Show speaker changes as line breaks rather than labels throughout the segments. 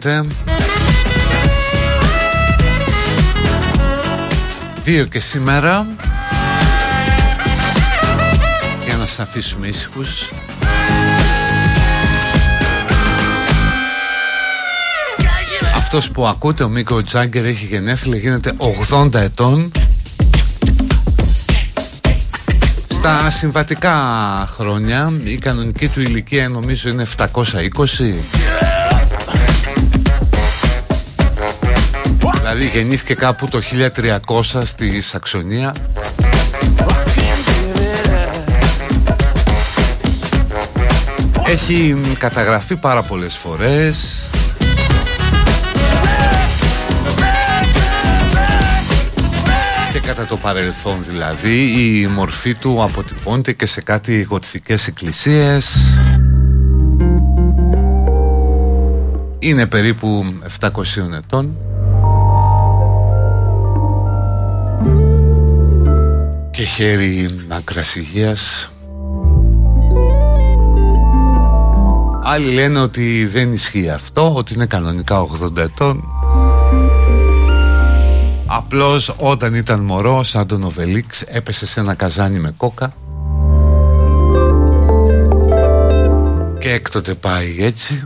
Σας, τι κάνετε Δύο και σήμερα. Για να σας αφήσουμε ήσυχους. Αυτός που ακούτε, ο Μίκο Τζάγκερ έχει γενέθλια, γίνεται 80 ετών. Στα συμβατικά χρόνια η κανονική του ηλικία νομίζω είναι 720 Δηλαδή γεννήθηκε κάπου το 1300 στη Σαξονία. Έχει καταγραφεί πάρα πολλές φορές. Και κατά το παρελθόν δηλαδή η μορφή του αποτυπώνεται και σε κάτι γοτθικές εκκλησίες. Είναι περίπου 700 ετών και χέρι άκρας υγείας Άλλοι λένε ότι δεν ισχύει αυτό, ότι είναι κανονικά 80 ετών. Απλώς όταν ήταν μωρό σαν τον Οβελίξ έπεσε σε ένα καζάνι με κόκα. Και έκτοτε πάει έτσι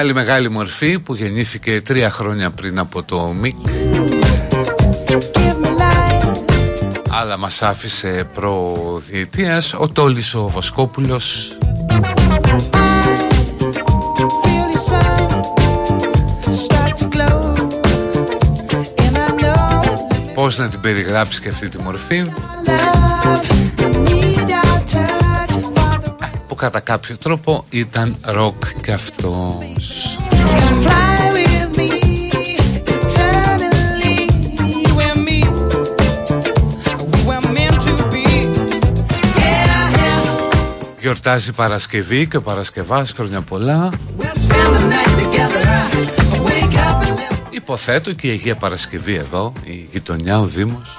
άλλη μεγάλη μορφή που γεννήθηκε τρία χρόνια πριν από το ΜΙΚ. Αλλά μας άφησε προδιετίας ο Τόλης ο Βοσκόπουλος. Πώς να την περιγράψει και αυτή τη μορφή. Που κατά κάποιο τρόπο ήταν ροκ και αυτός. Γιορτάζει Παρασκευή και ο Παρασκευάς χρόνια πολλά. Υποθέτω και η Αγία Παρασκευή εδώ, η γειτονιά, ο Δήμος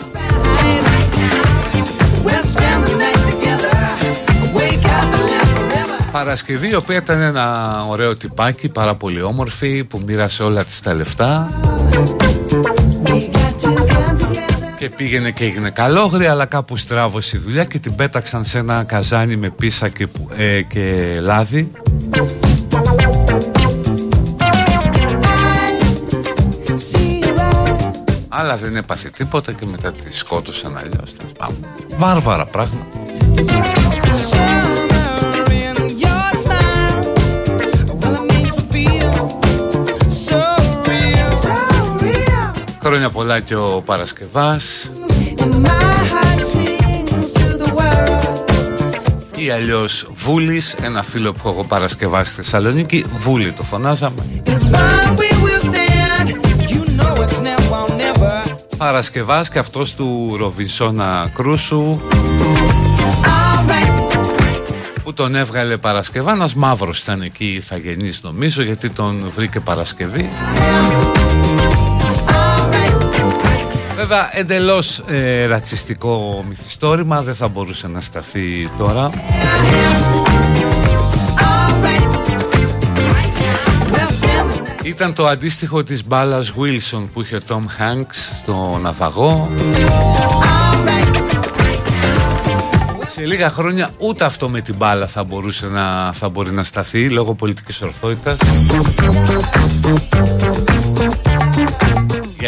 Παρασκευή η οποία ήταν ένα ωραίο τυπάκι πάρα πολύ όμορφη που μοίρασε όλα της τα λεφτά. Και πήγαινε και έγινε καλόγρια αλλά κάπου στράβωσε η δουλειά και την πέταξαν σε ένα καζάνι με πίσα και, ε, και λάδι. Αλλά δεν έπαθε τίποτα και μετά τη σκότωσαν αλλιώς. Βάρβαρα πράγματα Χρόνια πολλά και ο Παρασκευάς. Ή αλλιώς Βούλης Ένα φίλο που έχω Παρασκευά στη Θεσσαλονίκη. Βούλη το φωνάζαμε. Παρασκευάς και αυτός του Ροβινσόνα Κρούσου που τον έβγαλε Παρασκευά. Ένας μαύρος ήταν εκεί θα γεννήσει νομίζω γιατί τον βρήκε Παρασκευή Βέβαια εντελώς ε, ρατσιστικό μυθιστόρημα δεν θα μπορούσε να σταθεί τώρα. Ήταν το αντίστοιχο της μπάλας Wilson που είχε ο Tom Hanks στο ναυαγό. Σε λίγα χρόνια ούτε αυτό με την μπάλα θα μπορούσε να θα μπορεί να σταθεί λόγω πολιτικής ορθότητας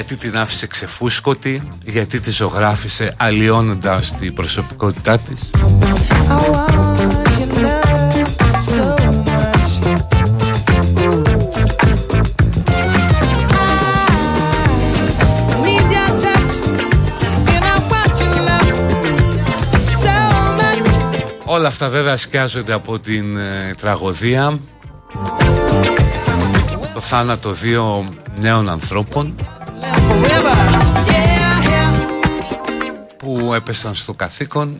γιατί την άφησε ξεφούσκωτη, γιατί τη ζωγράφησε αλλοιώνοντας την προσωπικότητά της. Όλα αυτά βέβαια σκιάζονται από την ε, τραγωδία Το θάνατο δύο νέων ανθρώπων που έπεσαν στο καθήκον.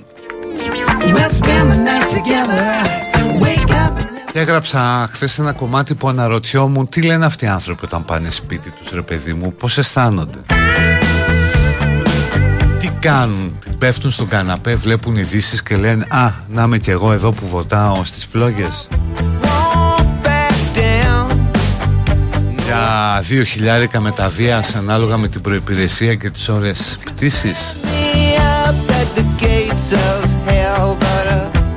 Και έγραψα χθες ένα κομμάτι που αναρωτιόμουν τι λένε αυτοί οι άνθρωποι όταν πάνε σπίτι τους ρε παιδί μου, πώς αισθάνονται; Τι κάνουν, πέφτουν στον καναπέ, βλέπουν ειδήσεις και λένε Α, να είμαι κι εγώ εδώ που βοτάω στις φλόγες για δύο χιλιάρικα μεταβίας ανάλογα με την προϋπηρεσία και τις ώρες πτήσης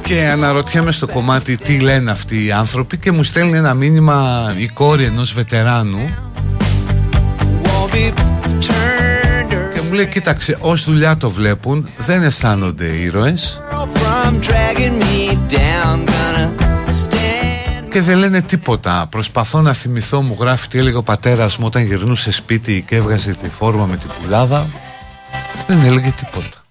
και αναρωτιέμαι στο κομμάτι τι λένε αυτοί οι άνθρωποι και μου στέλνει ένα μήνυμα η κόρη ενός βετεράνου. Και μου λέει κοίταξε ως δουλειά το βλέπουν δεν αισθάνονται ήρωες και δεν λένε τίποτα. Προσπαθώ να θυμηθώ, μου γράφει τι έλεγε ο πατέρας μου όταν γυρνούσε σπίτι και έβγαζε τη φόρμα με την πουλάδα. Δεν έλεγε τίποτα.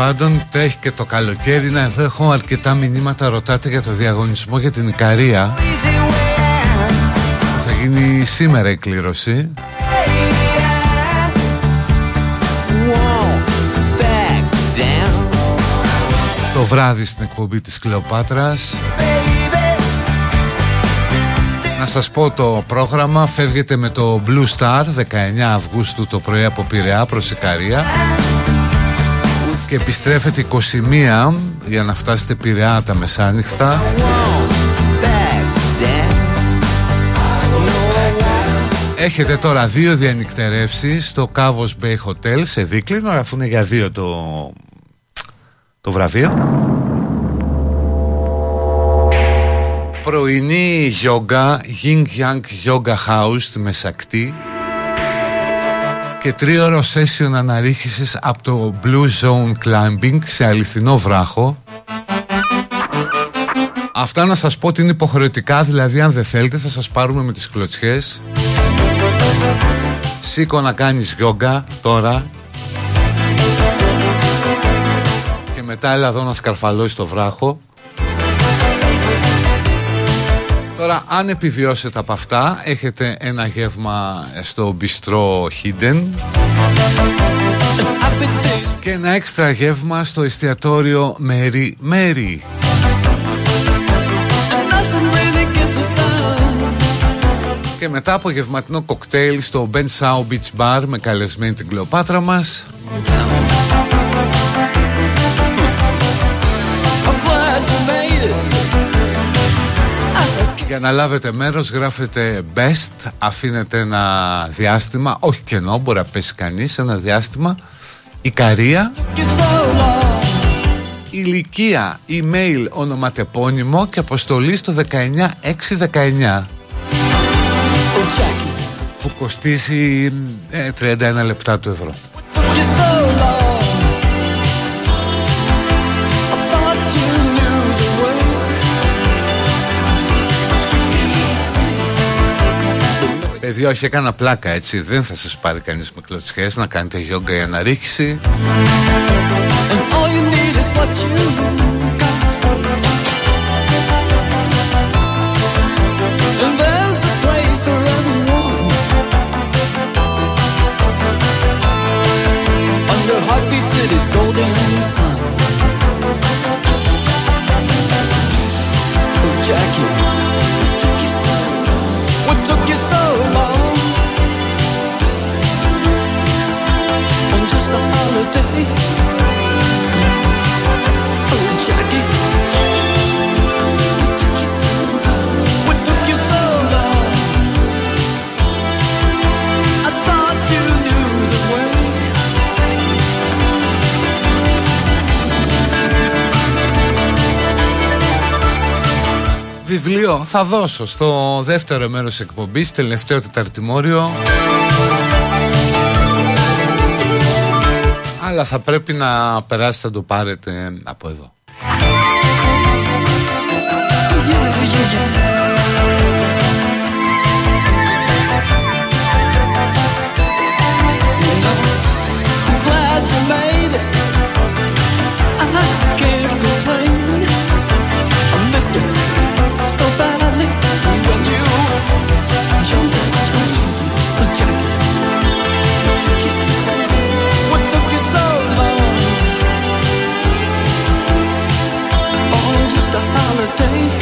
Πάντων τρέχει και το καλοκαίρι Να εδώ έχω αρκετά μηνύματα Ρωτάτε για το διαγωνισμό για την Ικαρία. Θα γίνει σήμερα η κλήρωση. Το βράδυ στην εκπομπή της Κλεοπάτρας. Να σας πω το πρόγραμμα. Φεύγετε με το Blue Star 19 Αυγούστου το πρωί από Πειραιά προς Ικαρία Και επιστρέφετε 21 για να φτάσετε Πειραιά τα μεσάνυχτα. Έχετε τώρα δύο διανυκτερεύσεις στο Cavos Bay Hotel σε Δίκλινο. Αφού είναι για δύο το, το βραβείο. Πρωινή γιόγκα, Ying Yang Yoga House στη Μεσακτή και τρίωρο session αναρρίχησης από το Blue Zone Climbing σε αληθινό βράχο. Αυτά να σας πω ότι είναι υποχρεωτικά, δηλαδή αν δεν θέλετε θα σας πάρουμε με τις κλωτσιές. Σήκω να κάνεις γιόγκα τώρα. Και μετά έλα εδώ να σκαρφαλώσεις το βράχο Τώρα αν επιβιώσετε από αυτά έχετε ένα γεύμα στο μπιστρό Hidden. Και ένα έξτρα γεύμα στο εστιατόριο Mary Mary. Και μετά από γευματινό κοκτέιλ στο Ben Sao Beach Bar με καλεσμένη την Κλεοπάτρα μας Για να λάβετε μέρος γράφετε best Αφήνετε ένα διάστημα Όχι κενό μπορεί να πέσει κανείς Ένα διάστημα. Ικαρία Ηλικία Email ονοματεπώνυμο Και αποστολή στο 19619 Που κοστίζει 31 ε, λεπτά του ευρώ Παιδιά, όχι έκανα πλάκα έτσι. Δεν θα σας πάρει κανείς με κλωτσιές να κάνετε γιόγκα για αναρρίχηση. golden Βιβλίο θα δώσω στο δεύτερο μέρος εκπομπής, τελευταίο τεταρτημόριο αλλά θα πρέπει να περάσετε να το πάρετε από εδώ. The Holiday.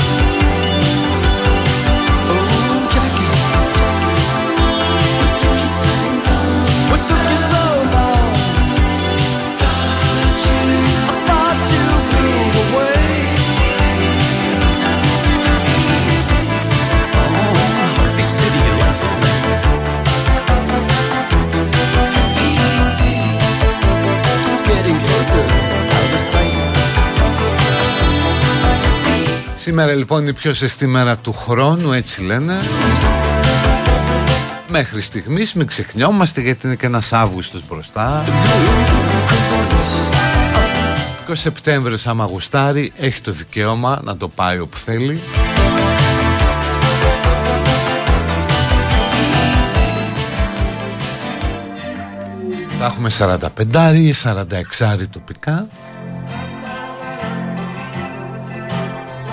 Σήμερα λοιπόν είναι η πιο ζεστή μέρα του χρόνου, έτσι λένε. Μέχρι στιγμής μην ξεχνιόμαστε γιατί είναι και ένας Αύγουστος μπροστά. Και ο Σεπτέμβρης άμα γουστάρει έχει το δικαίωμα να το πάει όπου θέλει. Θα έχουμε 45 46 τοπικά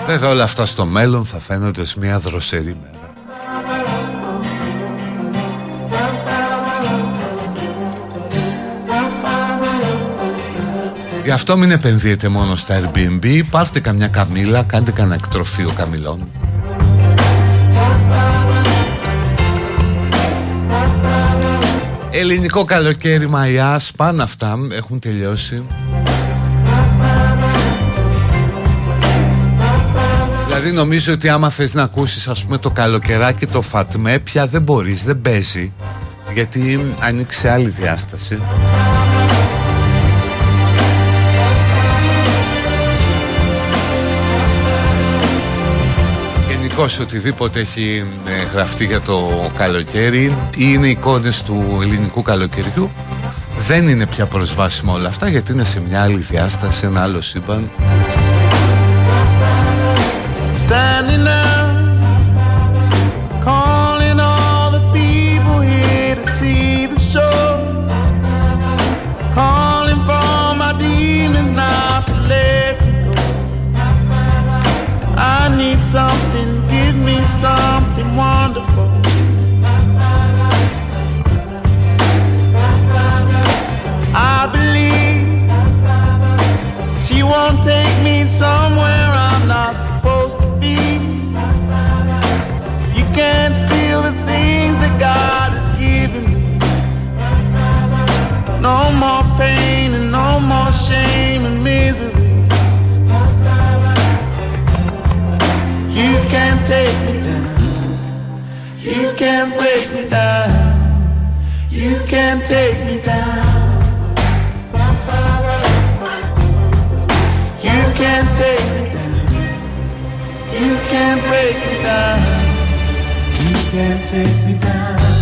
Βέβαια όλα αυτά στο μέλλον θα φαίνονται ως μια δροσερή μέρα. Γι' αυτό μην επενδύετε μόνο στα Airbnb. Πάρτε καμιά καμήλα, κάντε κανένα εκτροφείο καμιλών. Ελληνικό καλοκαίρι Μαϊάς Πάνε αυτά, έχουν τελειώσει Δηλαδή νομίζω ότι άμα θες να ακούσεις ας πούμε το καλοκαιράκι το Φατμέ πια δεν μπορείς, δεν παίζει. Γιατί ανοίξει άλλη διάσταση. Γενικώ οτιδήποτε έχει ε, γραφτεί για το καλοκαίρι ή είναι εικόνες του ελληνικού καλοκαιριού δεν είναι πια προσβάσιμο όλα αυτά γιατί είναι σε μια άλλη διάσταση, ένα άλλο σύμπαν standing pain and no more shame and misery. You can't take me down. You can't break me down. You can't take me down. You can't take me down. You can't break me down. You can't take me down.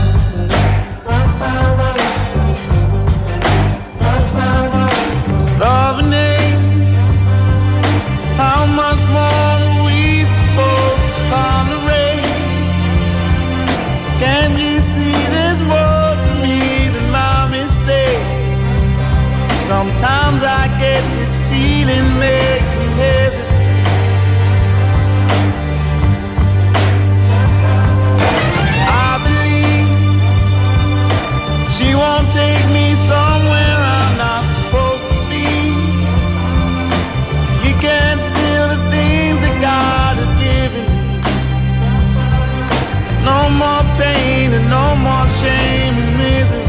No more shame and misery.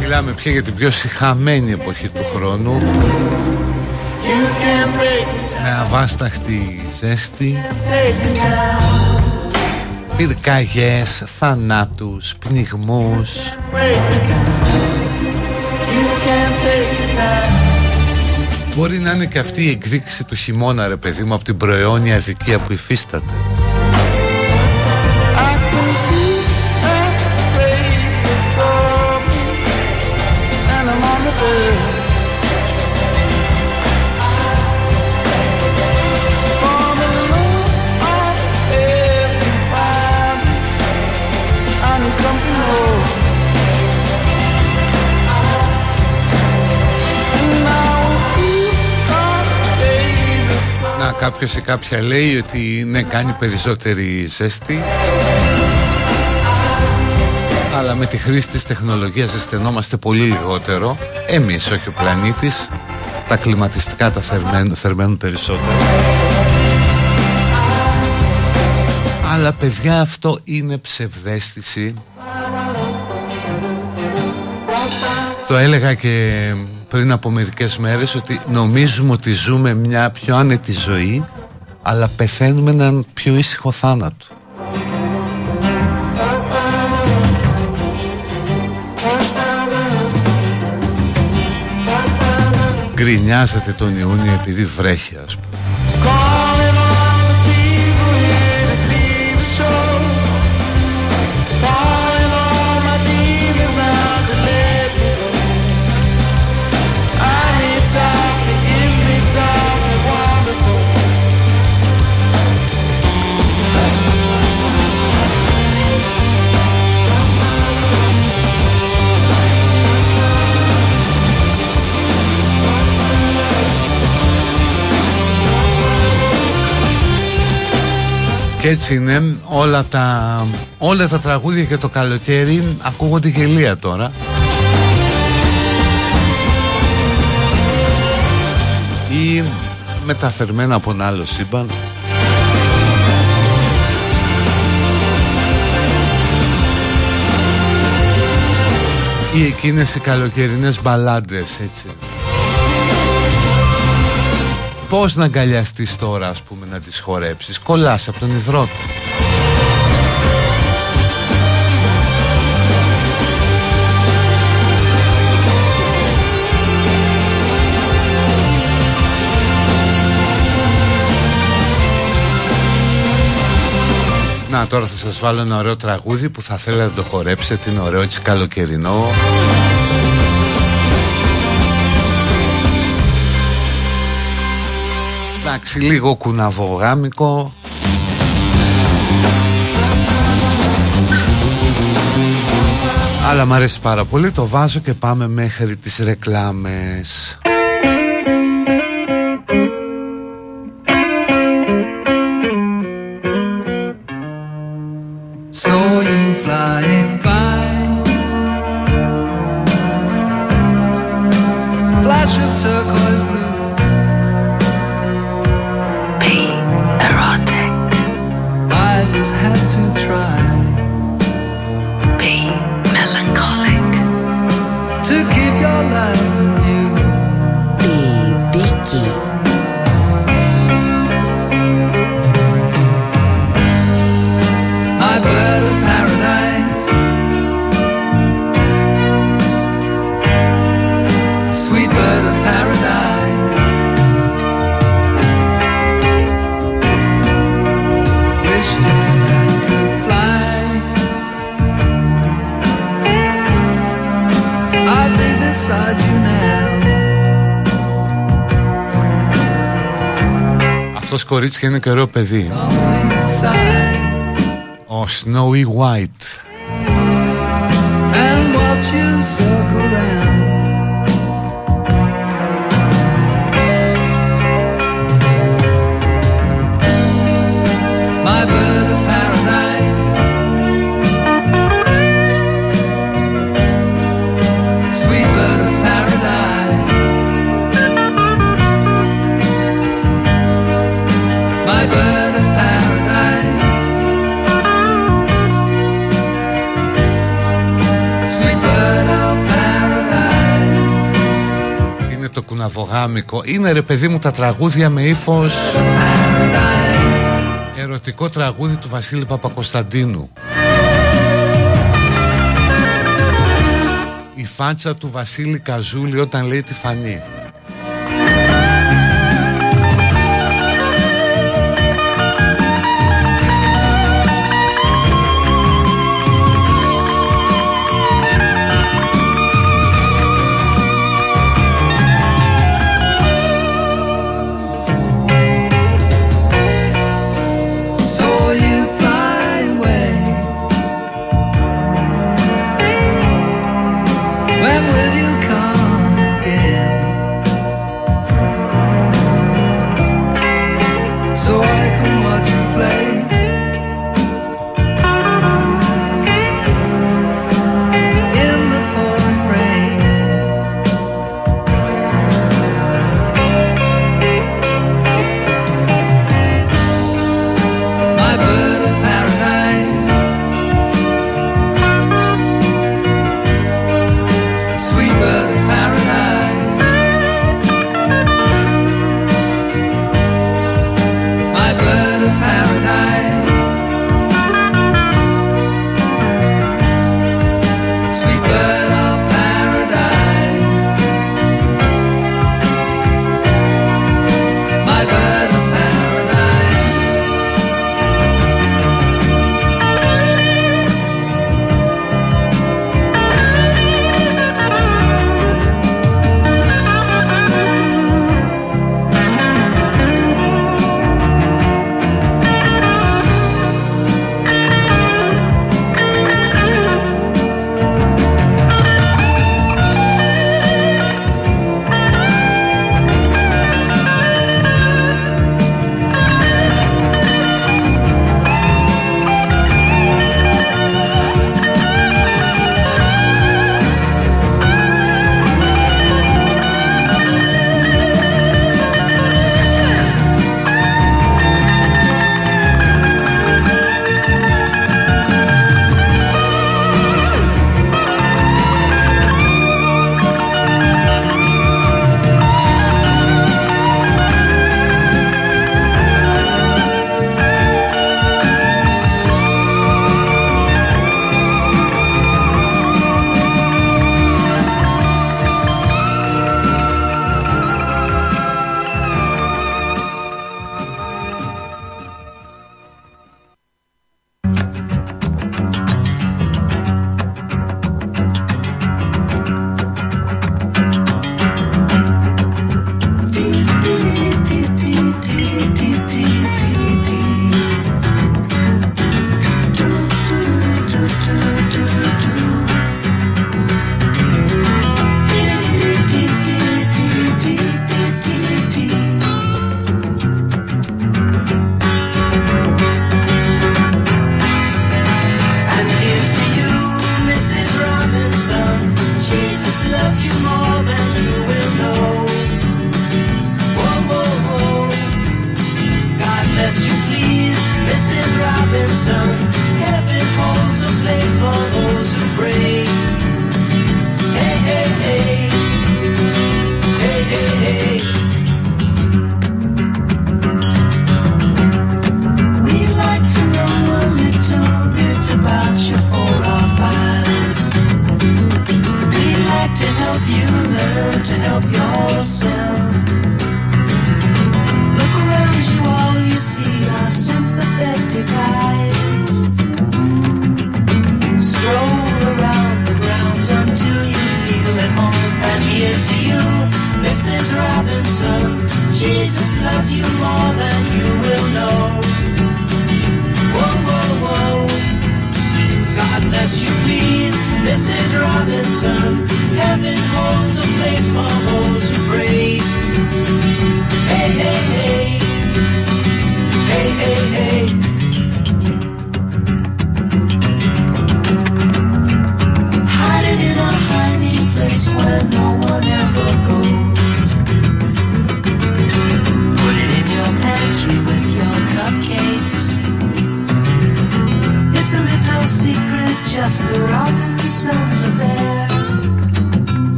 Μιλάμε πια για την πιο συχαμένη εποχή του χρόνου. Με αβάσταχτη ζέστη. Πυρκαγιές, θανάτους, πνιγμούς. Μπορεί να είναι και αυτή η εκδίκηση του χειμώνα ρε παιδί μου Από την προαιώνια αδικία που υφίσταται κάποιος ή κάποια λέει ότι ναι κάνει περισσότερη ζέστη. Αλλά με τη χρήση της τεχνολογίας ζεσθενόμαστε πολύ λιγότερο. Εμείς όχι ο πλανήτης. Τα κλιματιστικά τα θερμαίνουν, θερμαίνουν περισσότερο. Αλλά παιδιά αυτό είναι ψευδέστηση. Το έλεγα και πριν από μερικές μέρες ότι νομίζουμε ότι ζούμε μια πιο άνετη ζωή αλλά πεθαίνουμε έναν πιο ήσυχο θάνατο. Γκρινιάζεται τον Ιούνιο επειδή βρέχει ας πούμε.
Και έτσι είναι όλα τα, όλα τα τραγούδια για το καλοκαίρι ακούγονται γελία τώρα. Ή μεταφερμένα από ένα άλλο σύμπαν. Ή εκείνες οι καλοκαιρινές μπαλάντες έτσι Πώς να αγκαλιαστείς τώρα ας πούμε να τις χορέψεις; Κολλάς από τον υδρότα. Να τώρα θα σας βάλω ένα ωραίο τραγούδι που θα θέλετε να το χορέψετε. Είναι ωραίο έτσι καλοκαιρινό Εντάξει λίγο κουναβογάμικο Αλλά μου αρέσει πάρα πολύ. Το βάζω και πάμε μέχρι τις ρεκλάμες κορίτσια είναι και ωραίο παιδί. Ο Snowy White. And watch you κουναβογάμικο Είναι ρε παιδί μου τα τραγούδια με ύφος. Ερωτικό τραγούδι του Βασίλη Παπακοσταντίνου. Η φάτσα του Βασίλη Καζούλη όταν λέει τη φανή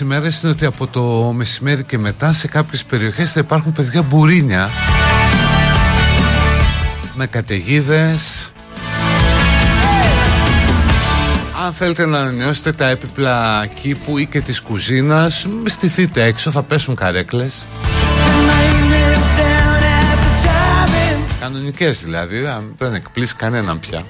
ημέρες είναι ότι από το μεσημέρι και μετά σε κάποιες περιοχές θα υπάρχουν παιδιά μπουρίνια. Με καταιγίδες. Αν θέλετε να ανανεώσετε τα έπιπλα κήπου ή και της κουζίνας στηθείτε έξω, θα πέσουν καρέκλες. Κανονικές δηλαδή, δεν εκπλήσει κανέναν πια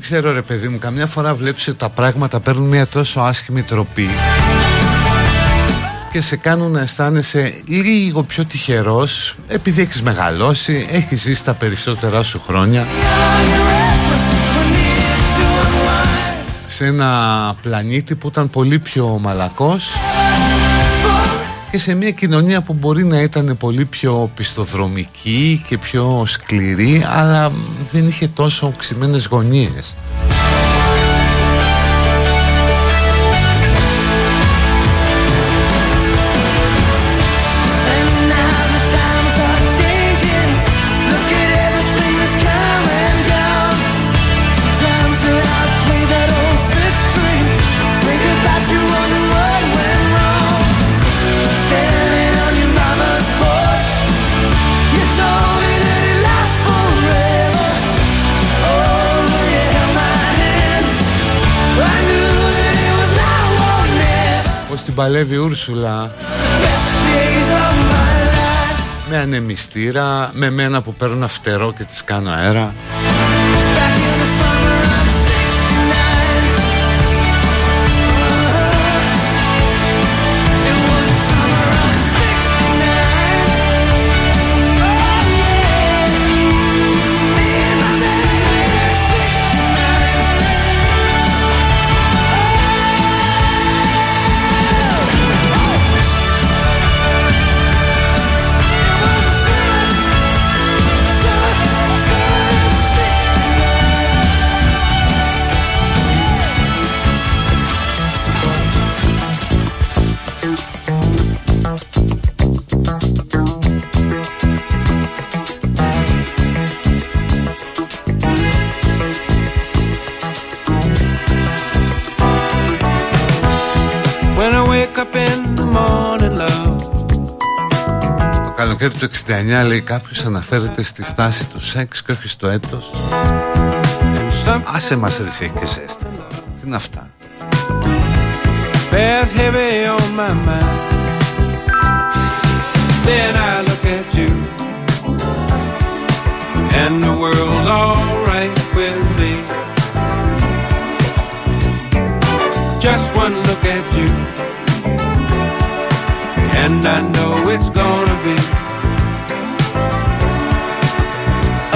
Δεν ξέρω ρε παιδί μου, καμιά φορά βλέπεις ότι τα πράγματα παίρνουν μια τόσο άσχημη τροπή και σε κάνουν να αισθάνεσαι λίγο πιο τυχερός επειδή έχεις μεγαλώσει, έχεις ζήσει τα περισσότερα σου χρόνια. Σε ένα πλανήτη που ήταν πολύ πιο μαλακός και σε μια κοινωνία που μπορεί να ήταν πολύ πιο πιστοδρομική και πιο σκληρή αλλά δεν είχε τόσο οξυμένες γωνίες.
Παλεύει Ούρσουλα. Με ανεμιστήρα Με μένα που παίρνω φτερό και της κάνω αέρα το 69 λέει κάποιος αναφέρεται στη στάση του σεξ και όχι στο έτος. Some... Άσε μας ρε έχει Τι είναι αυτά; Just look at you, and I know it's gonna be.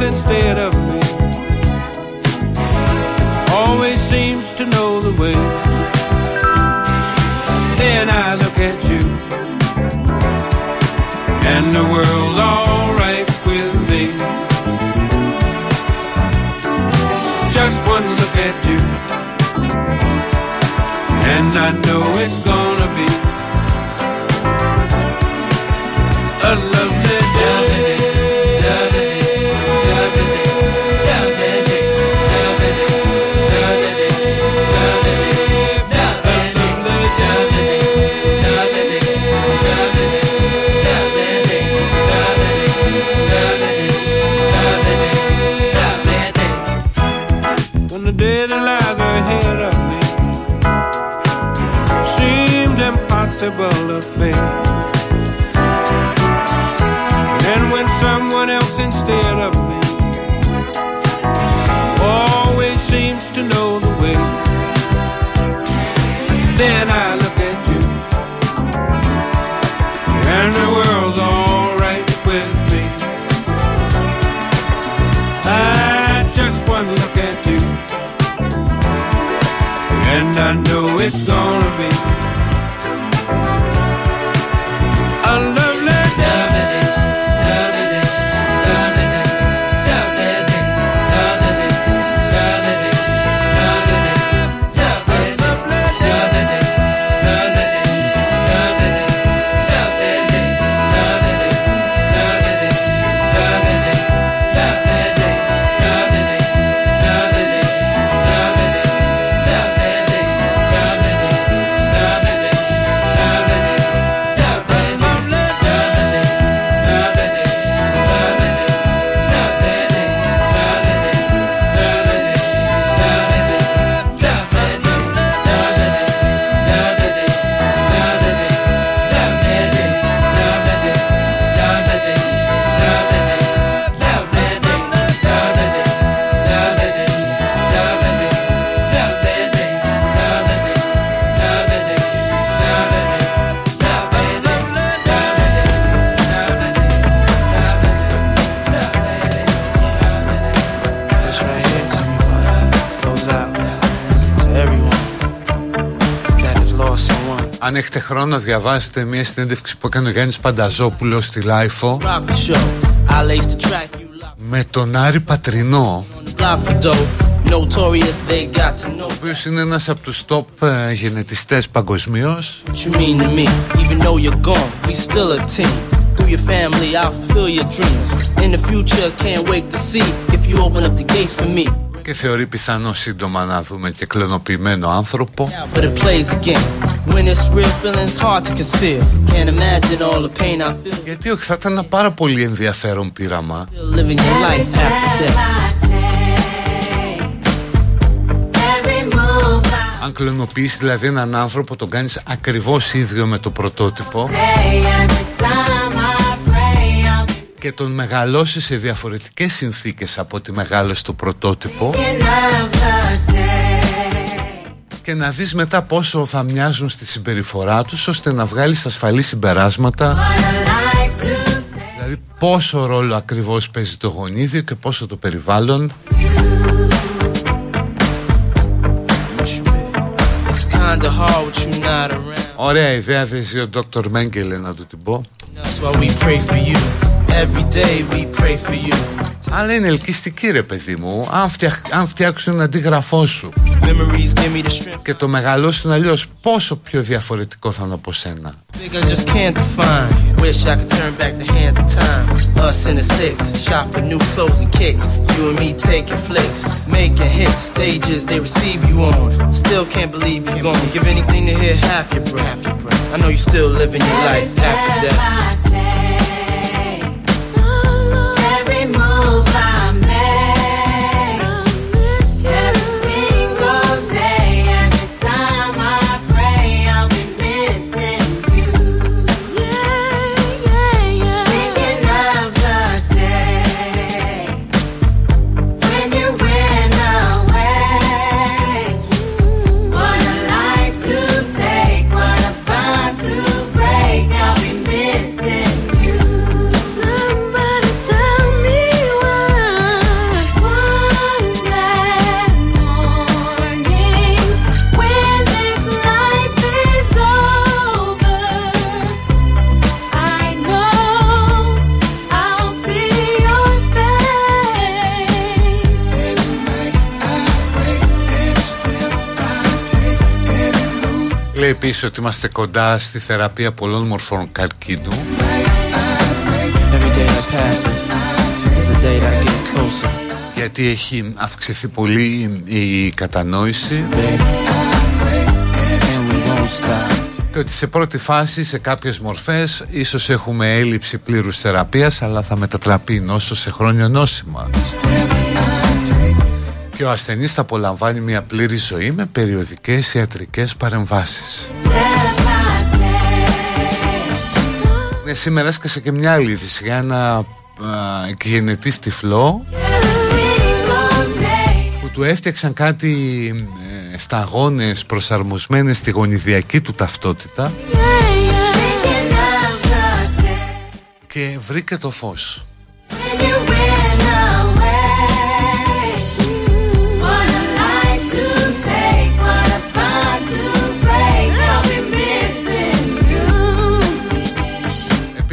instead of me. Always seems to know the way. Then I look at you, and the world's alright with me. Just one look at you, and I know it's I know it's gonna be. Αν έχετε χρόνο να διαβάσετε μια συνέντευξη που έκανε ο Γιάννης Πανταζόπουλος στη LiFO με τον Άρη Πατρινό
Notorious, they got to know. Ο οποίος είναι ένας από τους top uh, γενετιστές παγκοσμίως. You mean to me, even though you're gone, we still a team. Through your family, I'll fulfill your dreams. In the future, can't wait to see if you open up the gates for me. Και θεωρεί πιθανό σύντομα να δούμε και κλωνοποιημένο άνθρωπο. Γιατί όχι, θα ήταν ένα πάρα πολύ ενδιαφέρον πείραμα. Αν κλωνοποιήσεις δηλαδή έναν άνθρωπο τον κάνεις ακριβώς ίδιο με το πρωτότυπο και τον μεγαλώσεις σε διαφορετικές συνθήκες από ότι μεγάλωσε το πρωτότυπο και να δεις μετά πόσο θα μοιάζουν στη συμπεριφορά τους ώστε να βγάλεις ασφαλή συμπεράσματα. Δηλαδή πόσο ρόλο ακριβώς παίζει το γονίδιο και πόσο το περιβάλλον. Ωραία ιδέα δεν ζει ο Dr. Μέγκελε να του την πω. Every day we pray for you. Αλλά είναι ελκυστική ρε παιδί μου. Αν, φτιάξ, αν φτιάξουν ένα αντίγραφό σου Και το μεγαλώσουν αλλιώς Πόσο πιο διαφορετικό θα είναι από σένα. Wish I could turn back the hands of time. Us επίσης ότι είμαστε κοντά στη θεραπεία πολλών μορφών καρκίνου; Γιατί έχει αυξηθεί πολύ η κατανόηση. Και ότι σε πρώτη φάση σε κάποιες μορφές ίσως έχουμε έλλειψη πλήρους θεραπείας αλλά θα μετατραπεί η νόσο σε χρόνιο νόσημα και ο ασθενής θα απολαμβάνει μια πλήρη ζωή με περιοδικές ιατρικές παρεμβάσεις. Ναι, σήμερα έσκασε και μια άλλη είδηση για ένα εκγενετή τυφλό που του έφτιαξαν κάτι ε, σταγόνες προσαρμοσμένες στη γονιδιακή του ταυτότητα και βρήκε το φως.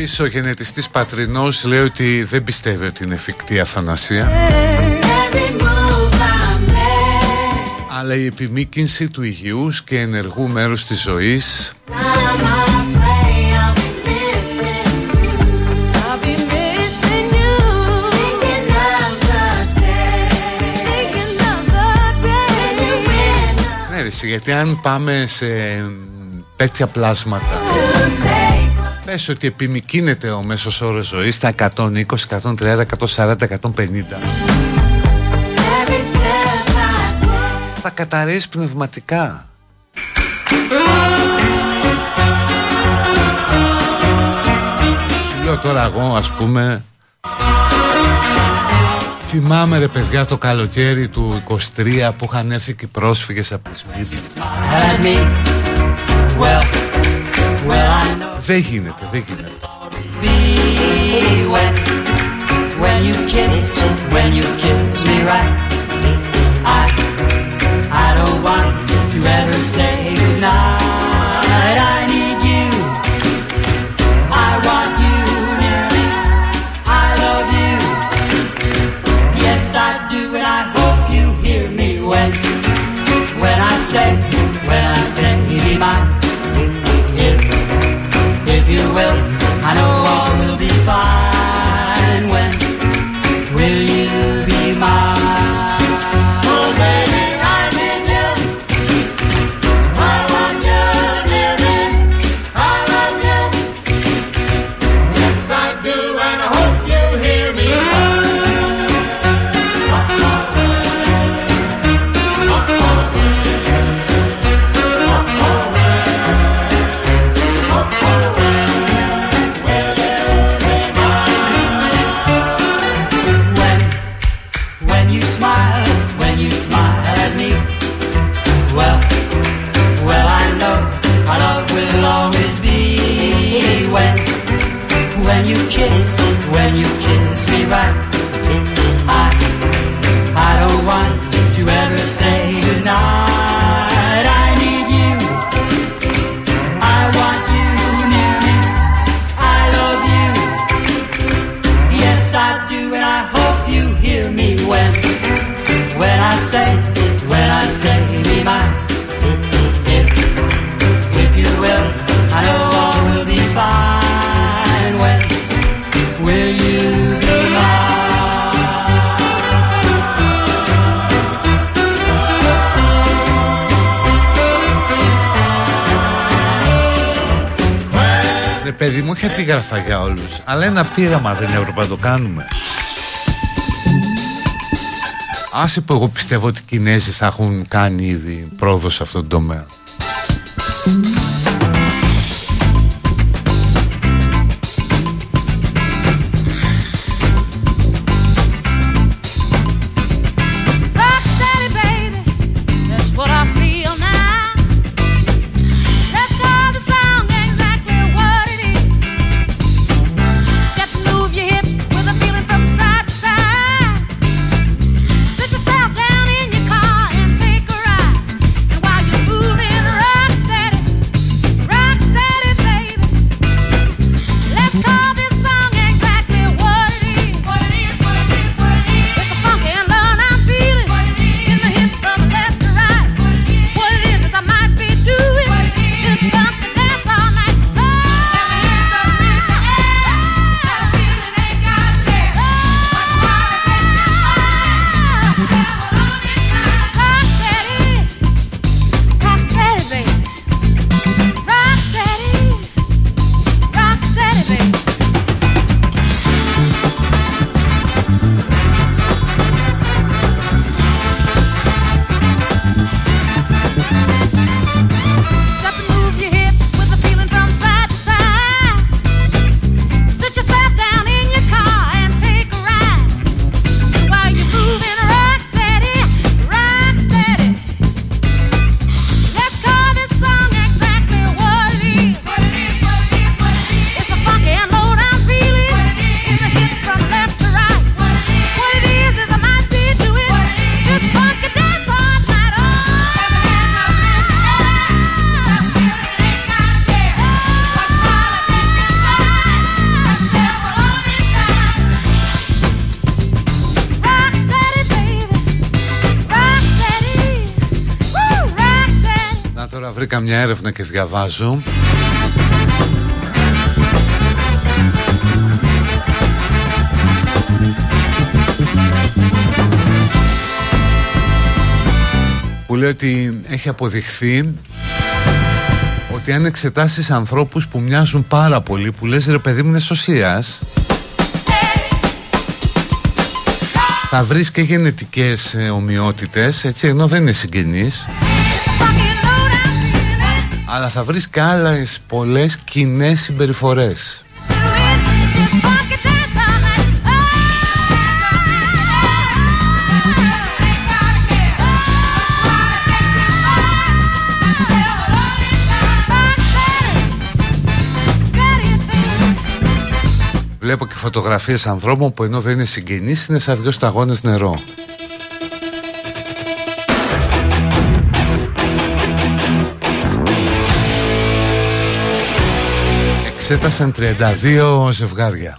Επίσης ο γενετιστής Πατρινός λέει ότι δεν πιστεύει ότι είναι εφικτή αθανασία. Αλλά η επιμήκυνση του υγιούς και ενεργού μέρους της ζωής Ναι, γιατί αν πάμε σε τέτοια πλάσματα Πες ότι επιμηκύνεται ο μέσος όρος ζωής στα 120, 130, 140, 150 Θα καταρρέσει πνευματικά. Σου λέω τώρα εγώ ας πούμε Θυμάμαι ρε παιδιά το καλοκαίρι του 23 που είχαν έρθει και οι πρόσφυγες από τις Μύδες δεν γίνεται, δεν γίνεται. When you kiss, when you kiss me right I, I don't want to ever say goodnight I need you I want you near me I love you Yes I do and I hope you hear me
έγραφα ένα πείραμα δεν έπρεπε να το κάνουμε. Άσε που εγώ πιστεύω ότι οι Κινέζοι θα έχουν κάνει ήδη πρόοδο σε αυτόν τον τομέα μια έρευνα και διαβάζω. Που λέει ότι έχει αποδειχθεί ότι αν εξετάσεις ανθρώπους που μοιάζουν πάρα πολύ που λες ρε παιδί μου είναι σωσίας θα βρεις και γενετικές ε, ομοιότητες έτσι ενώ δεν είναι συγγενείς αλλά θα βρεις και άλλες πολλές κοινέ συμπεριφορές. Βλέπω και φωτογραφίες ανθρώπων που ενώ δεν είναι συγγενείς είναι σαν δυο σταγόνες νερό εξέτασαν 32 ζευγάρια.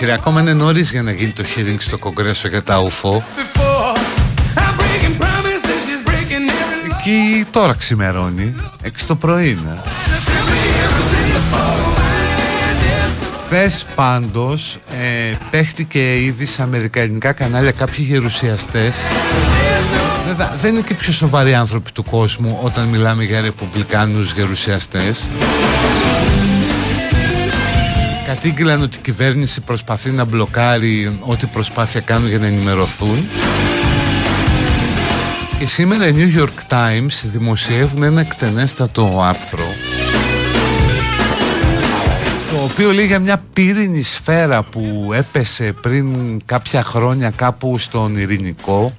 Όχι ακόμα είναι νωρίς για να γίνει το hearing στο κογκρέσο για τα ουφό Εκεί τώρα ξημερώνει, έξι το πρωί είναι Πες πάντως, ε, παίχτηκε ήδη σε αμερικανικά κανάλια κάποιοι γερουσιαστές. Βέβαια δεν είναι και πιο σοβαροί άνθρωποι του κόσμου όταν μιλάμε για ρεπουμπλικάνους γερουσιαστές. Κατήγγυλαν ότι η κυβέρνηση προσπαθεί να μπλοκάρει ό,τι προσπάθεια κάνουν για να ενημερωθούν. Και σήμερα οι New York Times δημοσιεύουν ένα εκτενέστατο άρθρο το οποίο λέει για μια πύρινη σφαίρα που έπεσε πριν κάποια χρόνια κάπου στον Ειρηνικό.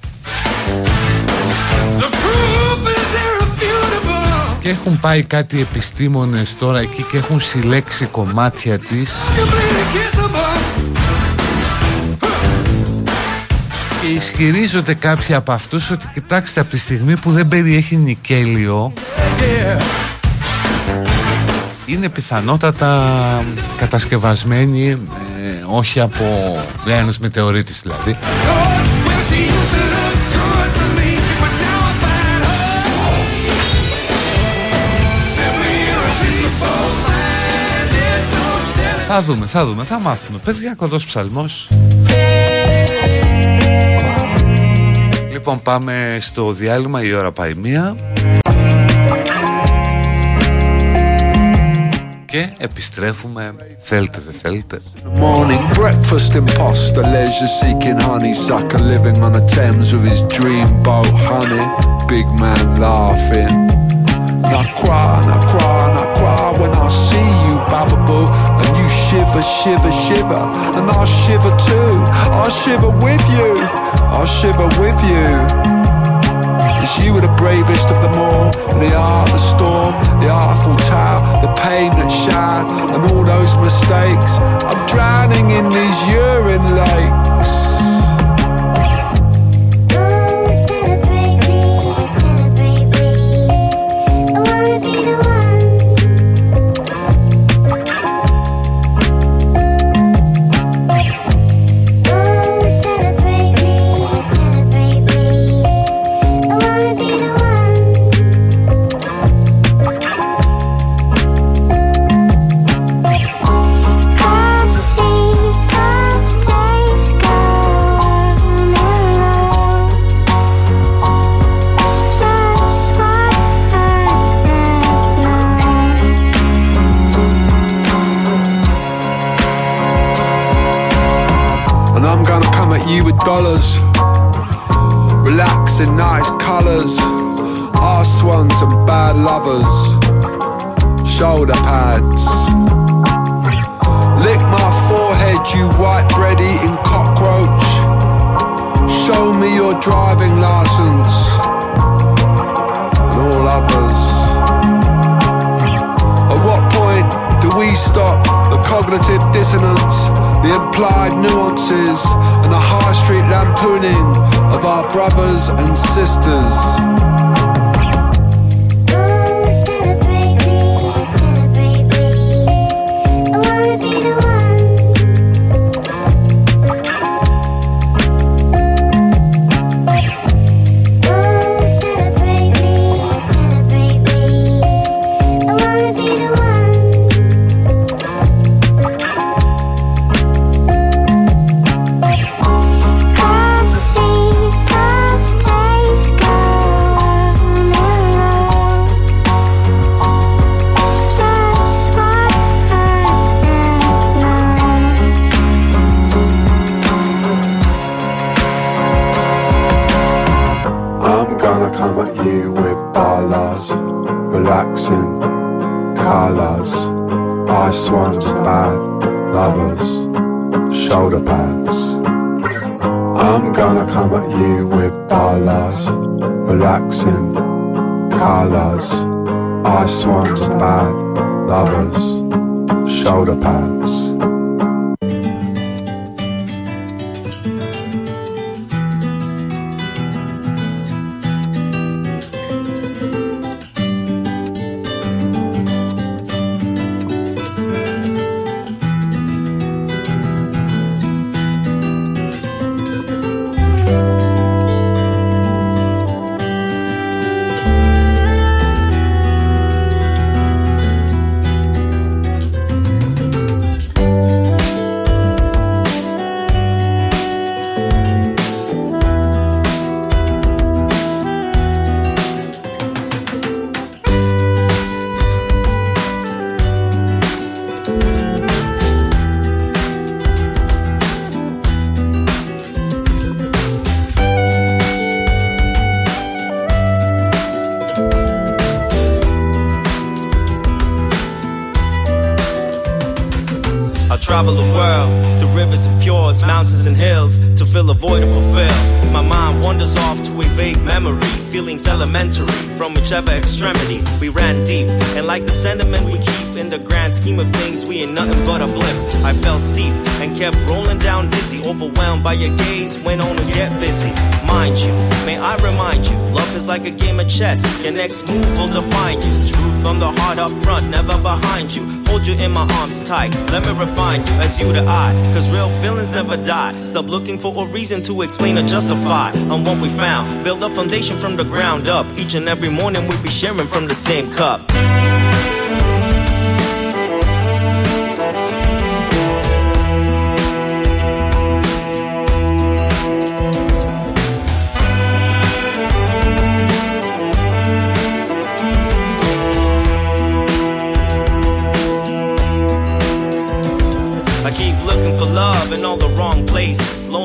Και έχουν πάει κάτι επιστήμονες τώρα εκεί και έχουν συλλέξει κομμάτια της. Και ισχυρίζονται κάποιοι από αυτούς ότι κοιτάξτε από τη στιγμή που δεν περιέχει νικέλιο είναι πιθανότατα κατασκευασμένη ε, όχι από ένας μετεωρίτης δηλαδή Θα δούμε, θα δούμε, θα μάθουμε. Παιδιά, κοντός ψαλμός. Λοιπόν, πάμε στο διάλειμμα, η ώρα πάει μία. Και επιστρέφουμε, θέλετε δεν θέλετε. Morning breakfast imposter, leisure seeking honeysucker, living on the Thames with his dream boat, honey, big man laughing. And I cry, and I cry, and I cry when I see you, Bababoo, and you shiver, shiver, shiver, and I shiver too. I shiver with you, I shiver with you. Cause you were the bravest of them all. The art, the storm, the Artful Tower The pain that shine and all those mistakes. I'm drowning in these urine lakes dollars. Relax in nice colours. Arse ones and bad lovers. Shoulder pads. Lick my forehead, you white bread eating cockroach. Show me your driving license. And all others. At what point do we stop the cognitive dissonance, the implied nuances, and the street lampooning of our brothers and sisters? Colors, ice swans, bad lovers, shoulder pads.
Like a game of chess. Your next move will define you. Truth on the heart up front, never behind you. Hold you in my arms tight. Let me refine you as you to I. Cause real feelings never die. Stop looking for a reason to explain or justify on what we found. Build a foundation from the ground up. Each and every morning we be sharing from the same cup.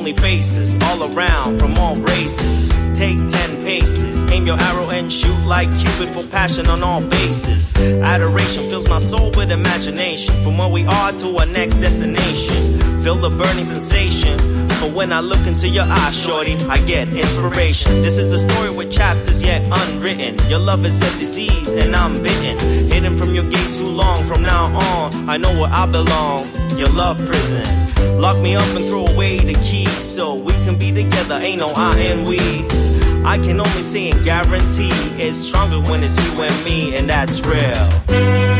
Lonely faces all around from all races. Take ten paces, aim your arrow and shoot like Cupid for passion on all bases. Adoration fills my soul with imagination from where we are to our next destination. Feel the burning sensation. But when I look into your eyes, shorty, I get inspiration. This is a story with chapters yet unwritten. Your love is a disease and I'm bitten. Hidden from your gaze too long. From now on, I know where I belong. Your love prison. Lock me up and throw away the keys so we can be together. Ain't no I and we. I can only say and guarantee it's stronger when it's you and me, and that's real.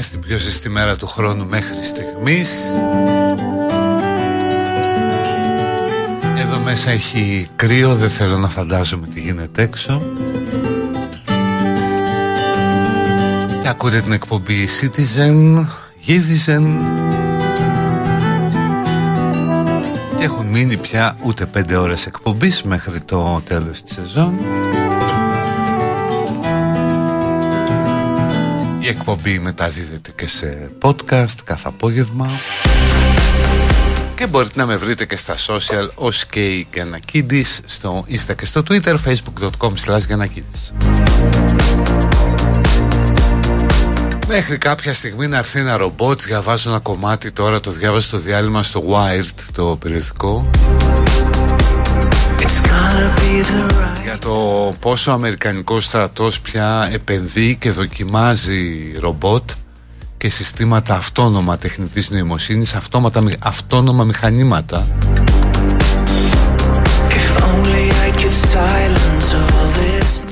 Στην πιο ζεστή μέρα του χρόνου μέχρι στιγμής. Εδώ μέσα έχει κρύο, δεν θέλω να φαντάζομαι τι γίνεται έξω. Και ακούτε την εκπομπή Citizen, Givizen Και έχουν μείνει πια ούτε πέντε ώρες εκπομπής μέχρι το τέλος της σεζόν εκπομπή μεταδίδεται και σε podcast κάθε απόγευμα. Και μπορείτε να με βρείτε και στα social ως και η Γιανακίδης στο Insta και στο Twitter facebook.com slash Μέχρι κάποια στιγμή να έρθει ένα ρομπότ, διαβάζω ένα κομμάτι τώρα, το διάβαζω στο διάλειμμα στο Wired, το περιοδικό για το πόσο ο Αμερικανικός στρατός πια επενδύει και δοκιμάζει ρομπότ και συστήματα αυτόνομα τεχνητής νοημοσύνης, αυτόματα, αυτόνομα μηχανήματα.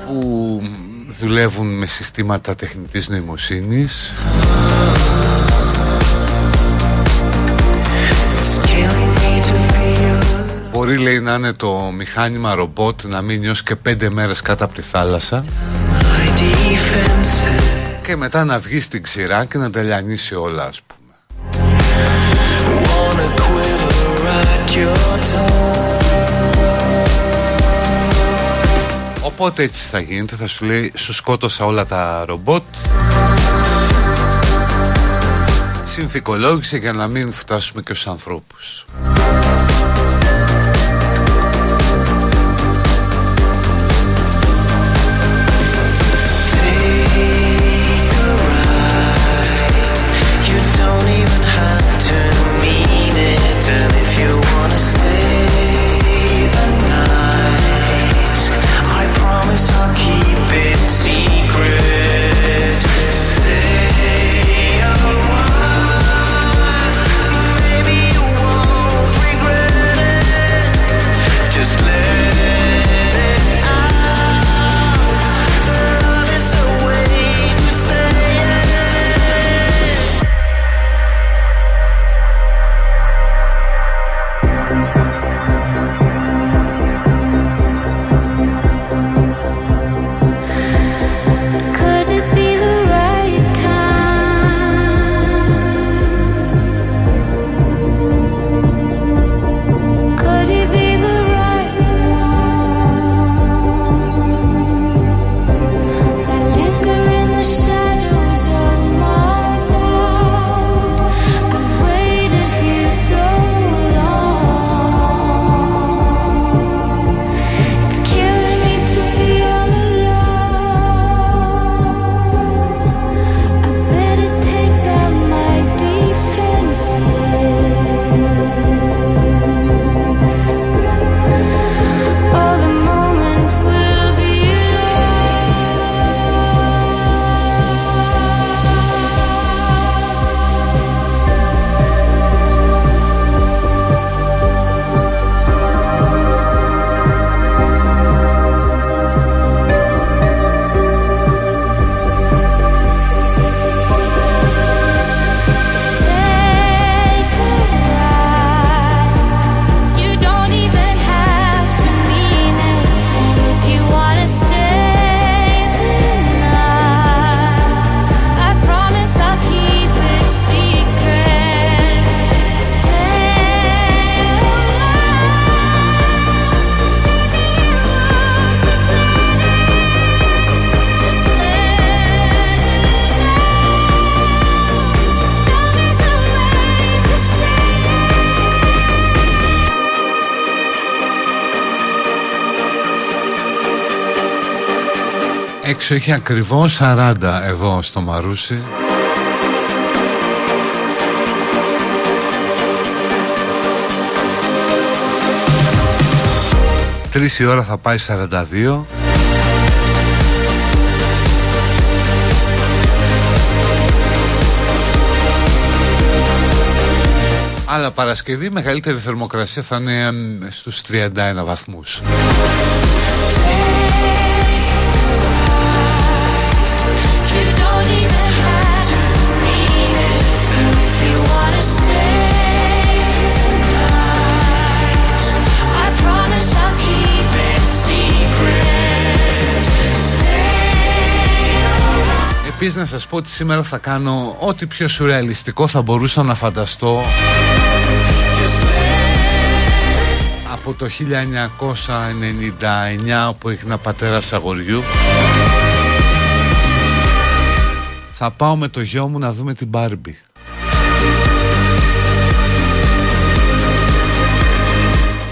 Που δουλεύουν με συστήματα τεχνητής νοημοσύνης Μπορεί λέει να είναι το μηχάνημα ρομπότ να μείνει ως και πέντε μέρες κάτω από τη θάλασσα. Και μετά να βγει στην ξηρά και να τα λιανίσει όλα ας πούμε. Οπότε έτσι θα γίνεται, θα σου λέει σου σκότωσα όλα τα ρομπότ. Συνθηκολόγησε για να μην φτάσουμε και στους ανθρώπους έξω έχει ακριβώς 40 εδώ στο Μαρούσι. Τρεις η ώρα θα πάει 42 Αλλά Παρασκευή μεγαλύτερη θερμοκρασία θα είναι στους 31 βαθμούς Επίσης να σας πω ότι σήμερα θα κάνω ό,τι πιο σουρεαλιστικό θα μπορούσα να φανταστώ. Από το 1999 που έγινα πατέρας αγοριού θα πάω με το γιο μου να δούμε την Μπάρμπι.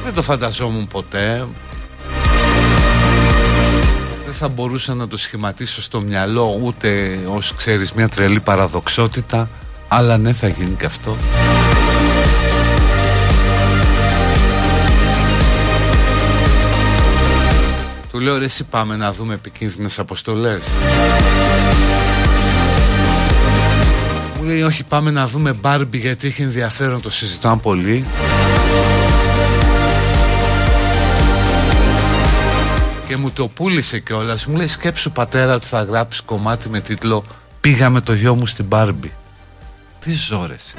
Δεν το φανταζόμουν ποτέ θα μπορούσα να το σχηματίσω στο μυαλό ούτε ως ξέρεις μια τρελή παραδοξότητα. Αλλά ναι θα γίνει και αυτό. Του λέω ρε εσύ πάμε να δούμε επικίνδυνες αποστολές Μου λέει όχι πάμε να δούμε Μπάρμπι γιατί έχει ενδιαφέρον το συζητάμε πολύ και μου το πούλησε κιόλας. Μου λέει σκέψου πατέρα ότι θα γράψεις κομμάτι με τίτλο Πήγα με το γιο μου στην Μπάρμπι. Τι ζόρες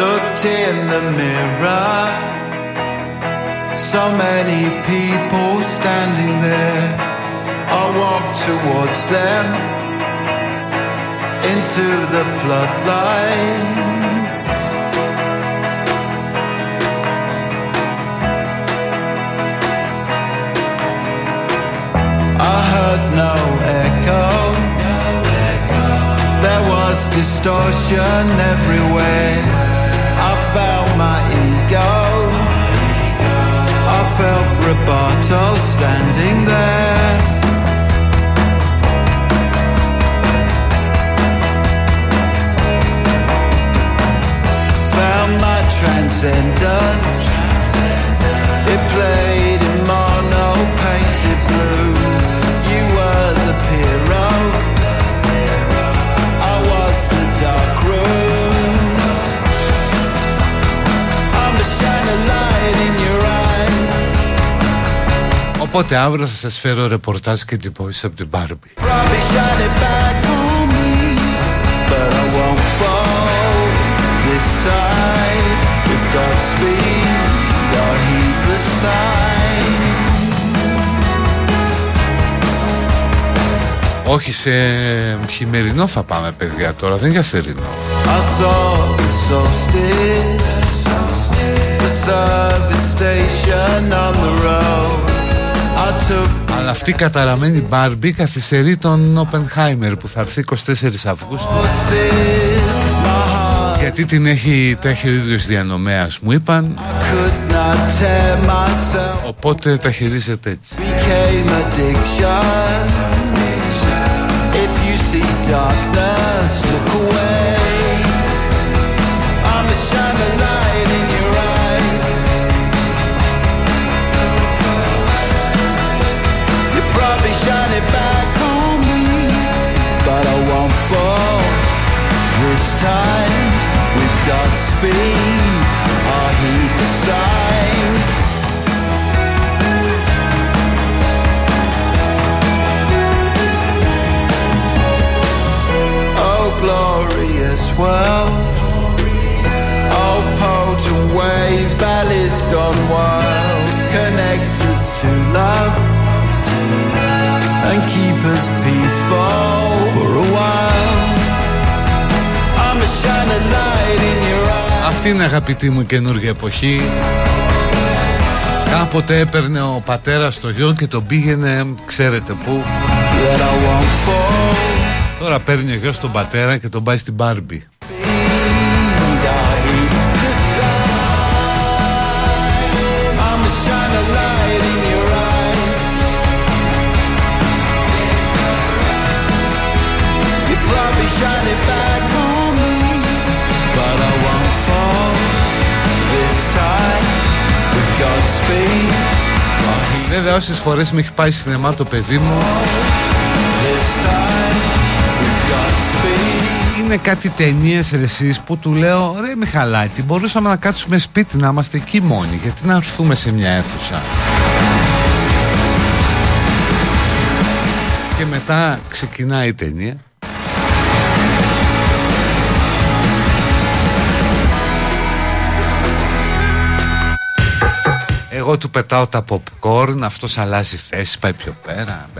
Looked in the mirror. So many people standing there. I walked towards them. Into the floodlight heard no echo.
There was distortion everywhere. I felt my ego. I felt Roboto standing there. Found my transcendence.
Οπότε αύριο θα σας φέρω ρεπορτάζ και την
ποήση από την Πάρμπι.
Όχι σε χειμερινό θα πάμε, παιδιά, τώρα δεν για θερινό.
I took
Αλλά αυτή η καταραμένη Barbie καθυστερεί τον Oppenheimer που θα έρθει 24 Αυγούστου
horses, my heart
γιατί την έχει, τα έχει ο ίδιος διανομέας μου είπαν
could not tear myself.
οπότε τα χειρίζεται έτσι
became addiction. If you see darkness, Oh, glorious world. Oh, valleys gone wild. Connect us to love and keep us peaceful for a while. I'm a shining light in your.
Αυτή είναι αγαπητή μου καινούργια εποχή. Κάποτε έπαιρνε ο πατέρας το γιο και τον πήγαινε ξέρετε πού.
That I won't fall.
Τώρα παίρνει ο γιος τον πατέρα και τον πάει στην Barbie Βέβαια όσες φορές με έχει πάει σινεμά το παιδί μου
this time. With God's speed.
Είναι κάτι ταινίες ρε εσείς που του λέω Ρε Μιχαλάκη μπορούσαμε να κάτσουμε σπίτι να είμαστε εκεί μόνοι Γιατί να έρθουμε σε μια αίθουσα Και μετά ξεκινάει η ταινία Εγώ του πετάω τα popcorn, αυτός αλλάζει θέση, πάει πιο πέρα.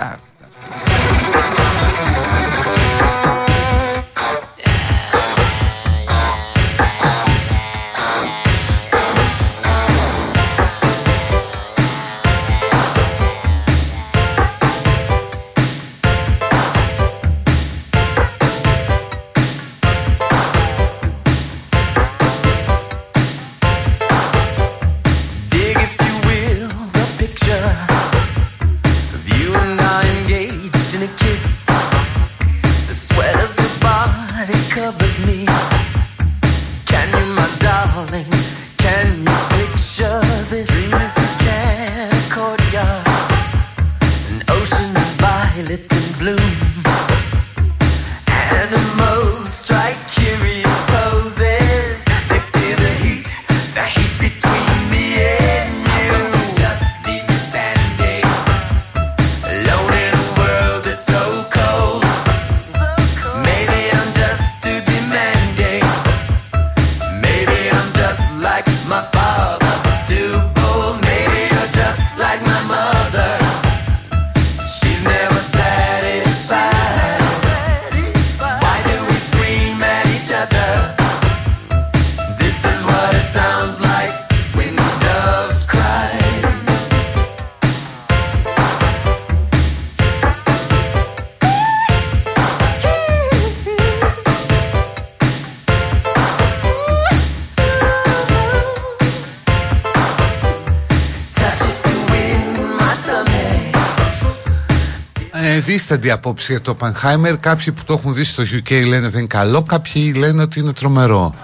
Δίσταντη απόψη για το Oppenheimer. Κάποιοι που το έχουν δει στο UK λένε δεν είναι καλό, κάποιοι λένε ότι είναι τρομερό.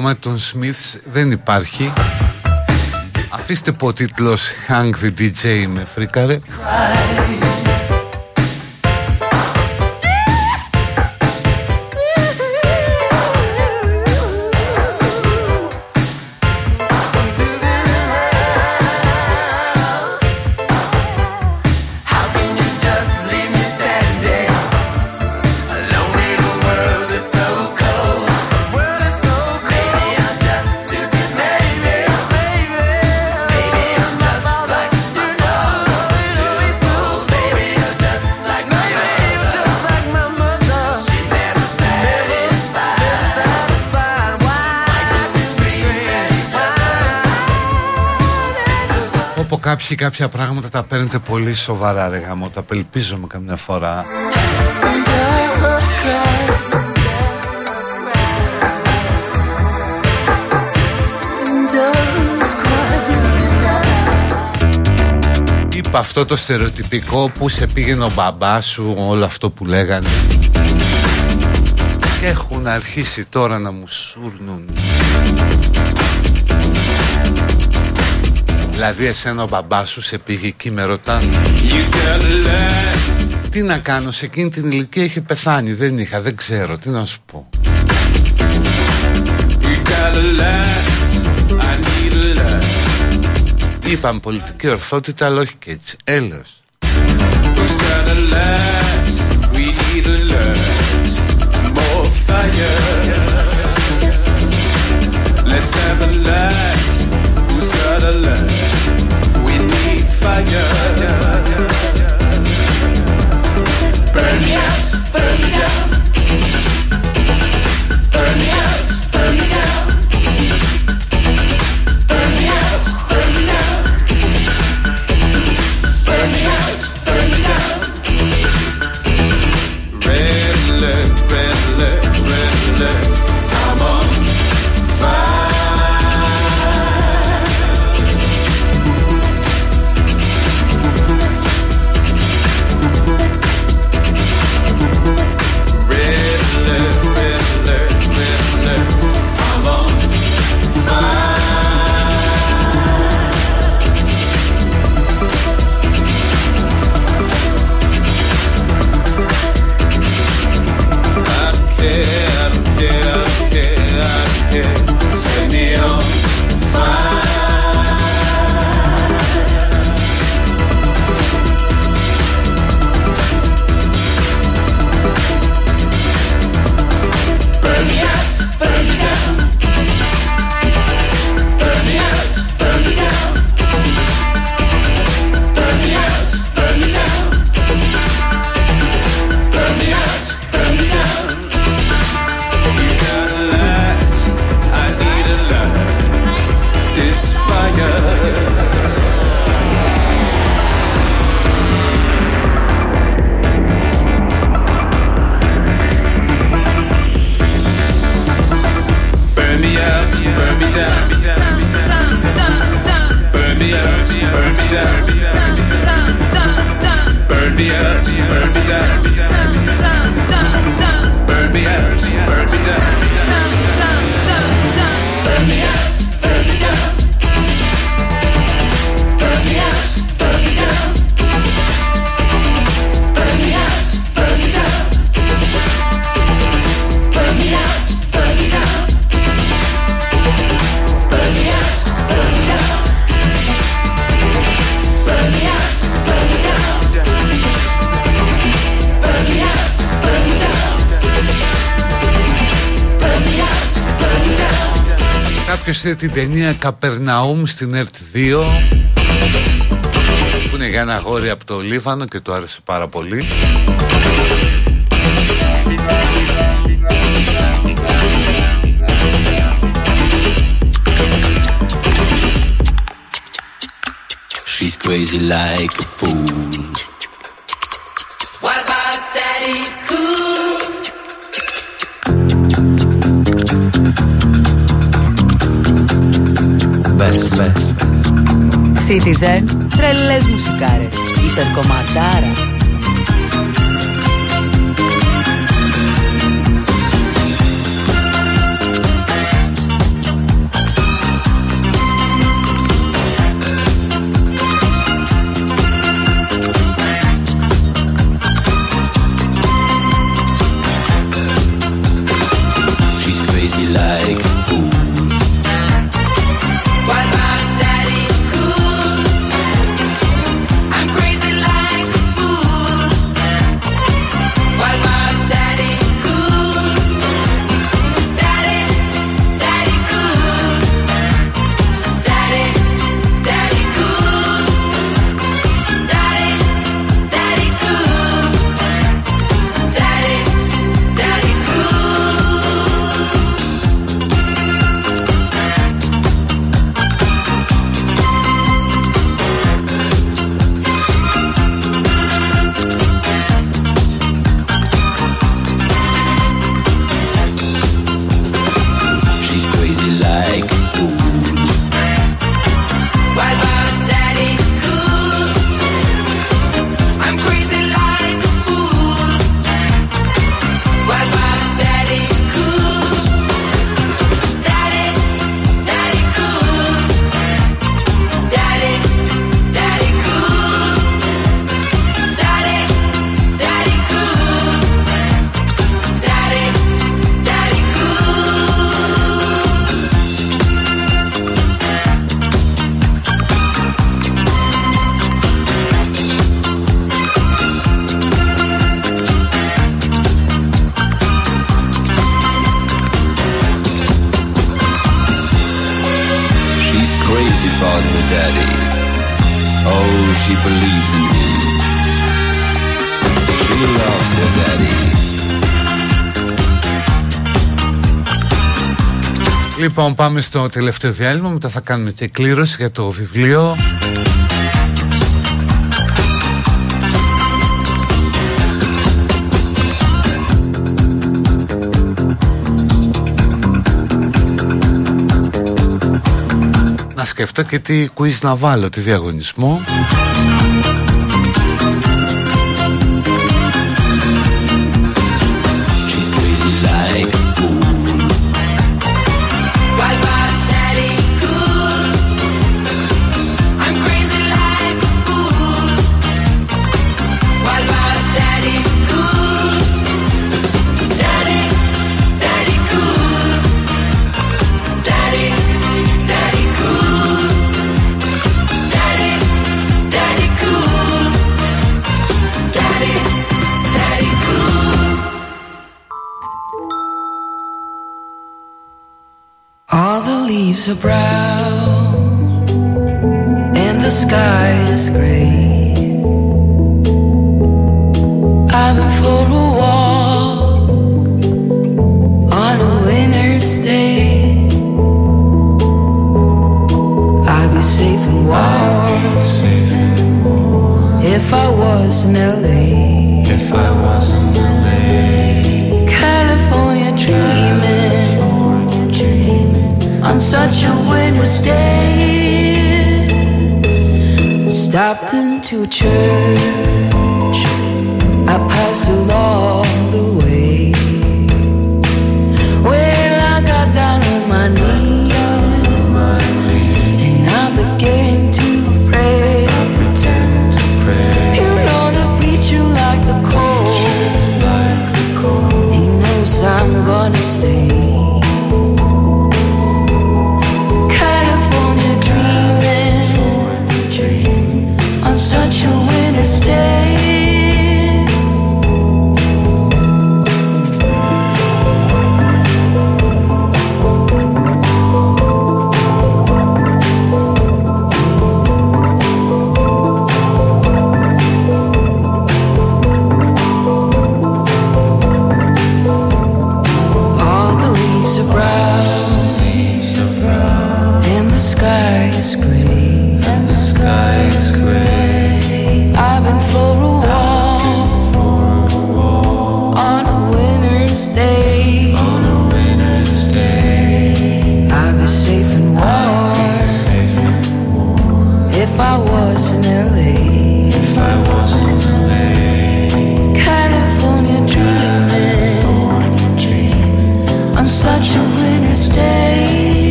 Κομμάτι των Smiths δεν υπάρχει. Αφήστε που ο τίτλος Hang the DJ με φρίκαρε κάποιοι κάποια πράγματα τα παίρνετε πολύ σοβαρά ρε γαμό, τα απελπίζομαι καμιά φορά. Είπα αυτό το στερεοτυπικό που σε πήγαινε ο μπαμπάς σου όλο αυτό που λέγανε. Και έχουν αρχίσει τώρα να μου σούρνουν Δηλαδή εσένα ο μπαμπάς σου σε πήγε εκεί με ρωτάνε. Τι να κάνω σε εκείνη την ηλικία είχε πεθάνει Δεν είχα δεν ξέρω τι να σου πω. Είπαμε πολιτική ορθότητα αλλά όχι και έτσι. Έλεος. Let's have a laugh fire. δημοσίευσε την ταινία Καπερναούμ στην ΕΡΤ2 που είναι για ένα γόρι από το Λίβανο και το άρεσε πάρα πολύ.
She's crazy like a fool.
Best, best. Citizen, τρελές μουσικάρες, υπερκομματάρα.
Λοιπόν πάμε στο τελευταίο διάλειμμα. Μετά θα κάνουμε και κλήρωση για το βιβλίο. Να σκεφτώ και τι quiz να βάλω, τι διαγωνισμό
leaves are brown and the sky is gray. I'm for a walk on a winter's day. I'd be safe and warm if I was in LA.
If I was in LA.
Such a winter's day. Stopped into church, I passed along the way. Well, I got down on my knees day.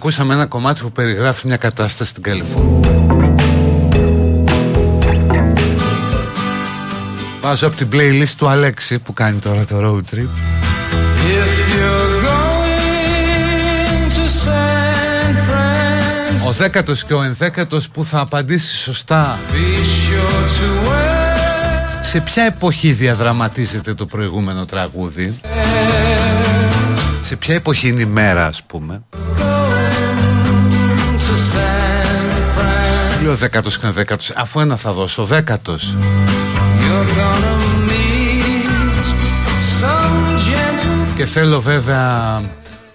Ακούσαμε ένα κομμάτι που περιγράφει μια κατάσταση στην Καλιφόρνια. Βάζω από την playlist του Αλέξη που κάνει τώρα το road trip.
If you're going to San Francisco,
Ο δέκατος και ο ενδέκατος που θα απαντήσει σωστά
be sure to wear
σε ποια εποχή διαδραματίζεται το προηγούμενο τραγούδι; σε ποια εποχή είναι η μέρα ας πούμε;
to San Fran.
Λέω δέκατος και ο δέκατος. Αφού ένα θα δώσω Δέκατος.
You're gonna meet some gentle
Και θέλω βέβαια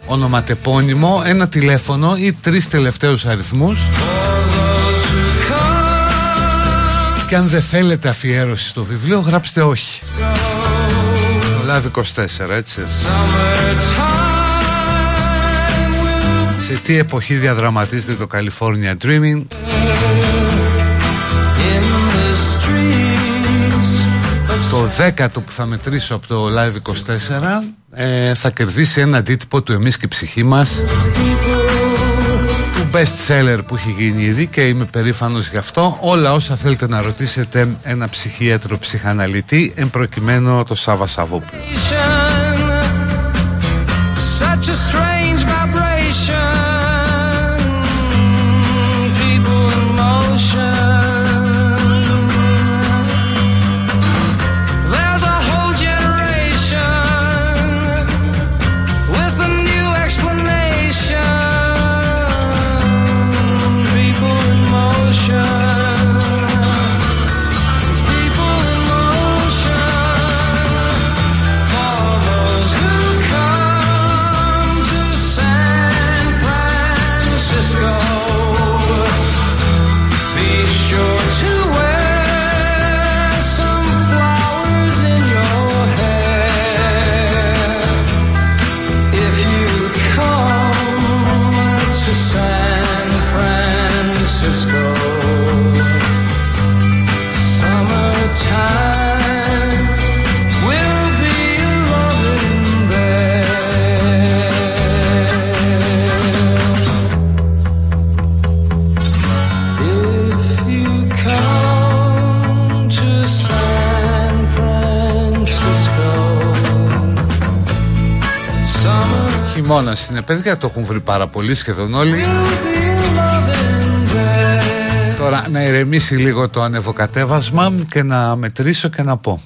ονοματεπώνυμο Ένα τηλέφωνο ή τρεις τελευταίους αριθμούς.
For those who come.
Και αν δεν θέλετε αφιέρωση στο βιβλίο Γράψτε όχι. Το Live 24 έτσι.
Summertime. will
Σε τι εποχή διαδραματίζεται το California Dreaming.
In the streets of
Το δέκατο που θα μετρήσω από το Live 24 ε, θα κερδίσει ένα αντίτυπο του Εμείς και η ψυχή μας του best seller που έχει γίνει ήδη και είμαι περήφανος γι' αυτό. Όλα όσα θέλετε να ρωτήσετε ένα ψυχίατρο ψυχαναλυτή εν προκειμένου το Σάβα Σαββόπουλο Χειμώνα είναι παιδιά το έχουν βρει πάρα πολύ σχεδόν όλοι
will be loving there.
Τώρα να ηρεμήσει λίγο το ανεβοκατέβασμα και να μετρήσω και να πω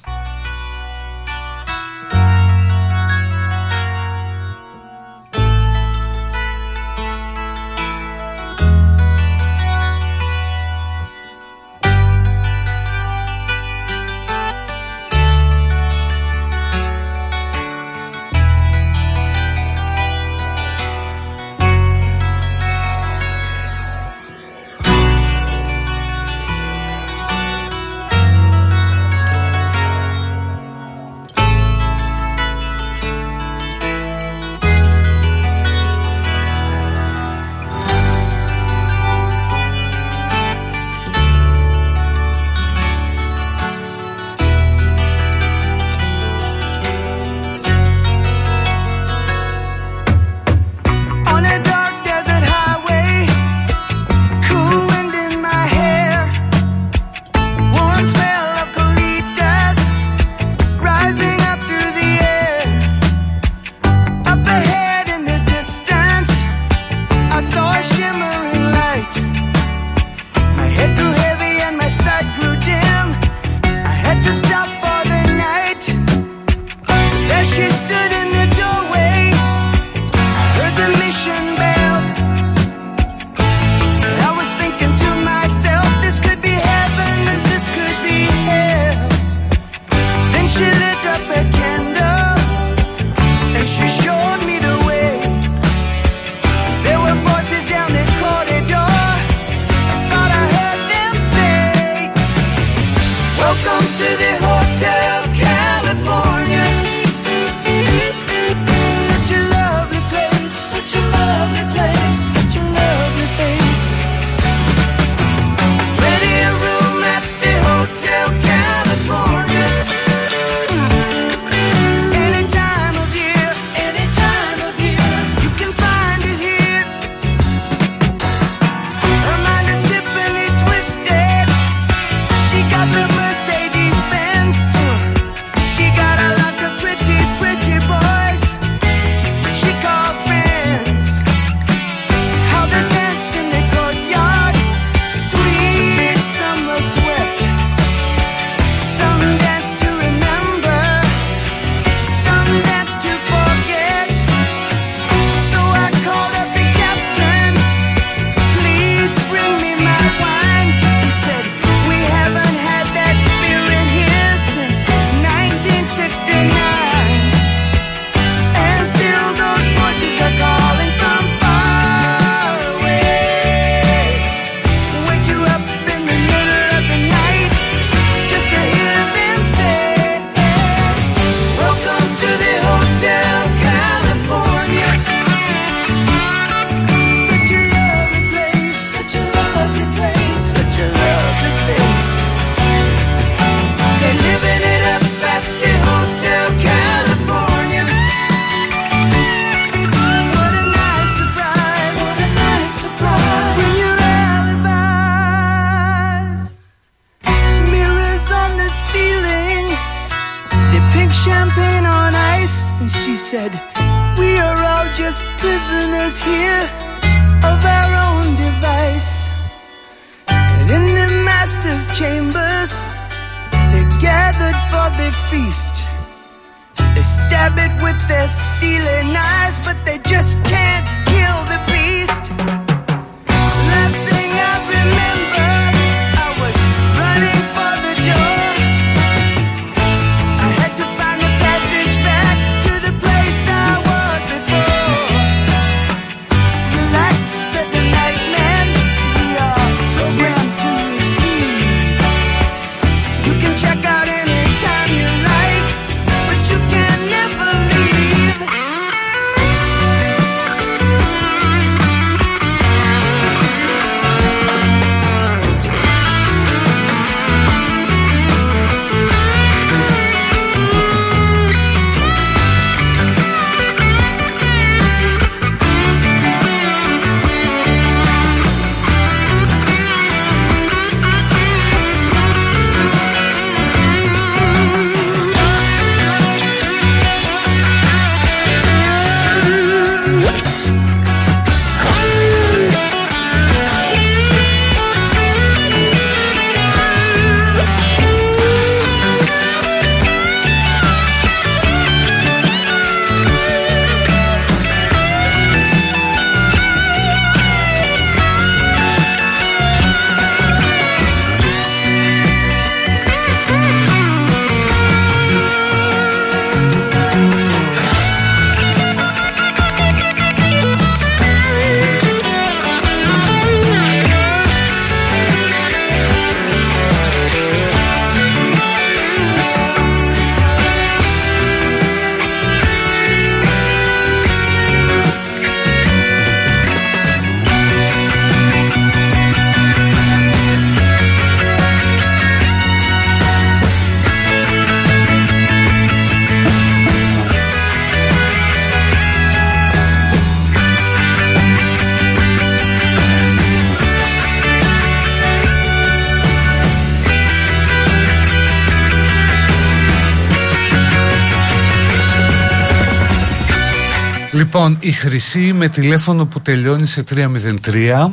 Χρυσή με τηλέφωνο που τελειώνει σε 303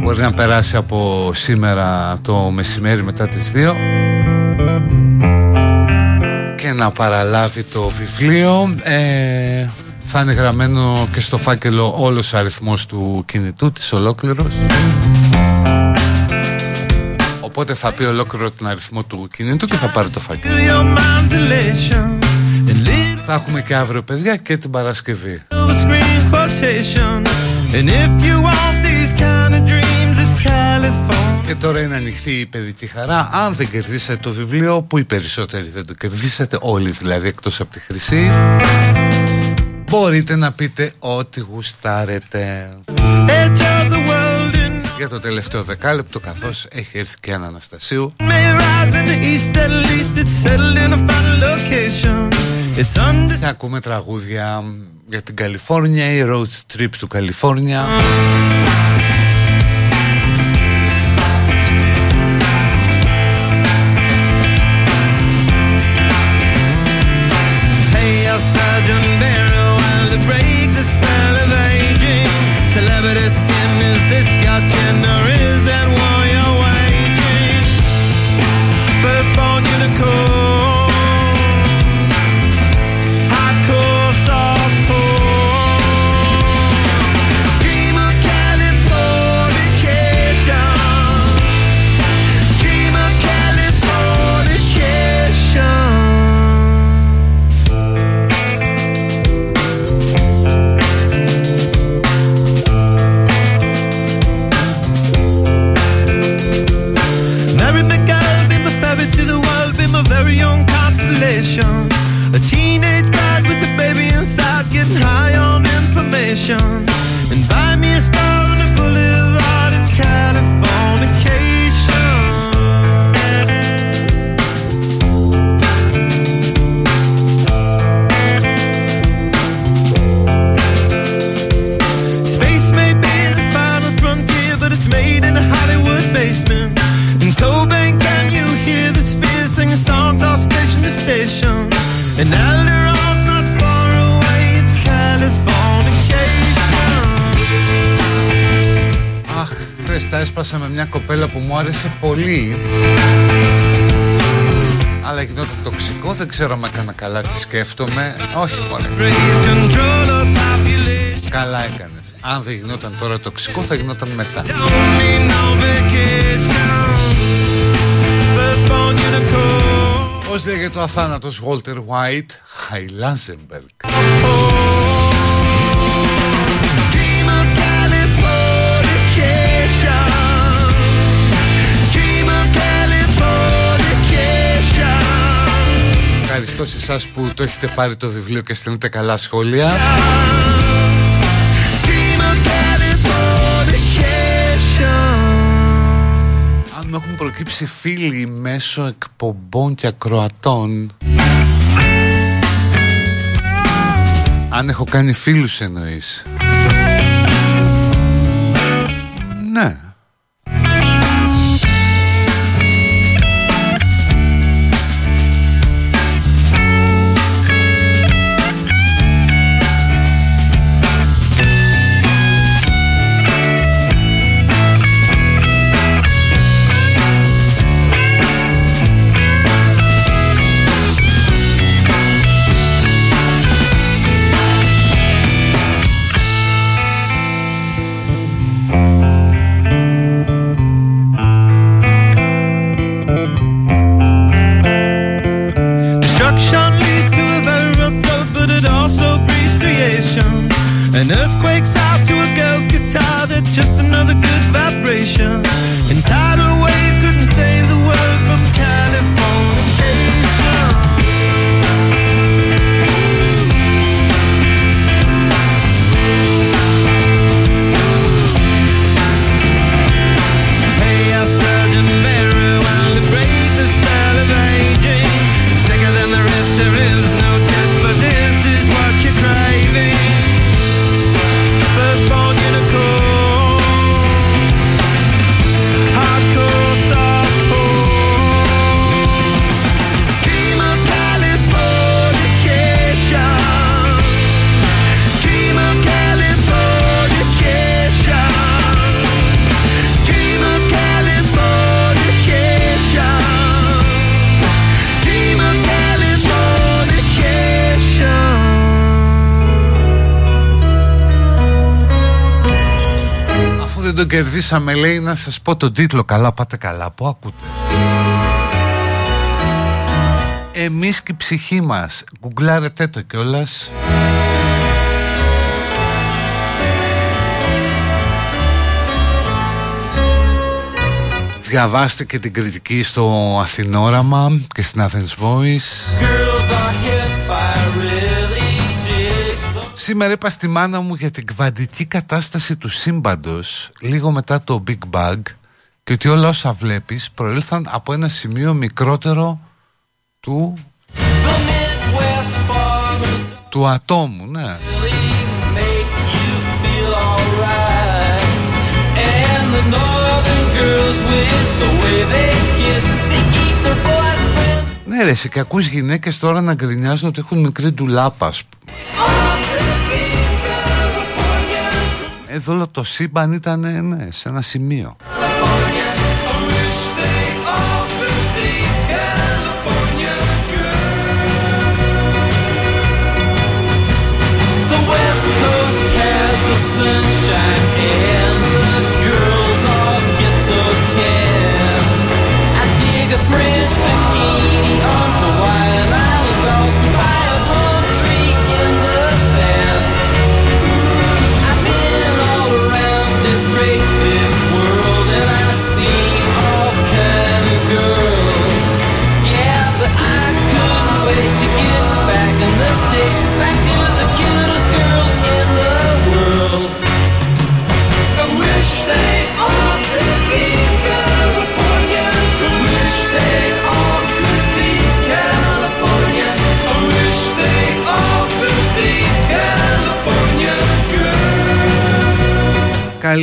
Μπορεί να περάσει από σήμερα το μεσημέρι μετά τις 2 Και να παραλάβει το βιβλίο. Ε, Θα είναι γραμμένο και στο φάκελο όλος ο αριθμός του κινητού της ολόκληρος. Οπότε θα πει ολόκληρο τον αριθμό του κινητού και θα πάρει το φάκελο θα έχουμε και αύριο παιδιά και την Παρασκευή Και
τώρα είναι ανοιχτή η παιδική χαρά. Αν δεν κερδίσετε το βιβλίο, που οι περισσότεροι δεν το κερδίσατε, όλοι δηλαδή εκτός από τη χρυσή, μπορείτε να πείτε ό,τι γουστάρετε. Για το τελευταίο δεκάλεπτο, καθώς έχει έρθει και ένα Αναστασίου, θα ακούμε τραγούδια για την Καλιφόρνια, η road trip του Καλιφόρνια. Πολύ. Αλλά γινόταν τοξικό δεν ξέρω αν έκανα καλά τι σκέφτομαι. Όχι μόνο καλά έκανες. Αν δεν γινόταν τώρα τοξικό θα γινόταν μετά. Πώς λέγεται ο αθάνατος Walter White; Χαϊλάζεμπεργκ ευχαριστώ σε εσάς που το έχετε πάρει το βιβλίο και στέλνετε καλά σχόλια. Αν μου έχουν προκύψει φίλοι μέσω εκπομπών και ακροατών Αν έχω κάνει φίλους εννοείς κερδίσαμε λέει να σας πω τον τίτλο. Καλά πάτε καλά Πού ακούτε. Εμείς και η ψυχή μας. Γκουγκλάρετε το κιόλας.
Διαβάστε και την κριτική στο Αθηνόραμα και στην Athens Voice Σήμερα είπα στη μάνα μου για την κβαντική κατάσταση του σύμπαντος λίγο μετά το Big Bang και ότι όλα όσα βλέπεις προήλθαν από ένα σημείο μικρότερο του του ατόμου, ναι. Ναι ρε, σε κακούς γυναίκες τώρα να γκρινιάζουν ότι έχουν μικρή ντουλάπα ας πούμε. Εδώ όλο το σύμπαν ήταν ναι, σε ένα σημείο.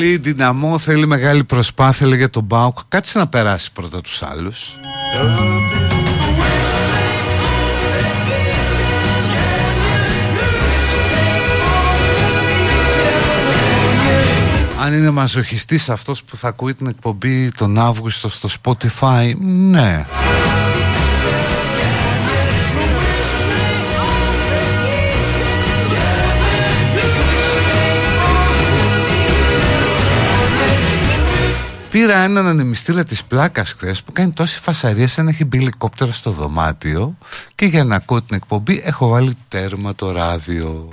Καλή δυναμό, θέλει μεγάλη προσπάθεια για τον Μπάουκ. Κάτσε να περάσει πρώτα τους άλλους. Αν είναι μαζοχιστής αυτός που θα ακούει την εκπομπή τον Αύγουστο στο Spotify, ναι. Πήρα έναν ανεμιστήρα της πλάκας χθες που κάνει τόση φασαρία σαν να έχει μπει ελικόπτερα στο δωμάτιο και για να ακούω την εκπομπή έχω βάλει τέρμα το ράδιο.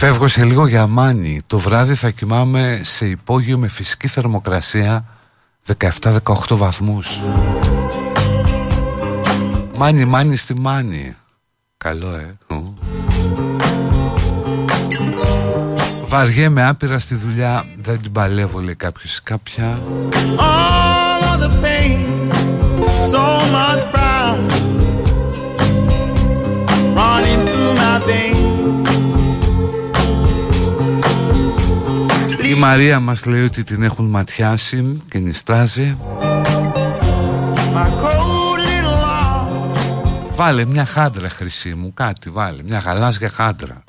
Φεύγω σε λίγο για μάνι. Το βράδυ θα κοιμάμαι σε υπόγειο με φυσική θερμοκρασία 17-18 βαθμούς. Μάνι, μάνι στη μάνι. Καλό, ε. Βαριέμαι άπειρα στη δουλειά, δεν την παλεύω, λέει κάποιος κάποια. All of the pain, so much pride, running through my veins. Μαρία μας λέει ότι την έχουν ματιάσει και νιστάζει. Βάλε μια χάντρα χρυσή μου κάτι βάλε Μια γαλάζια χάντρα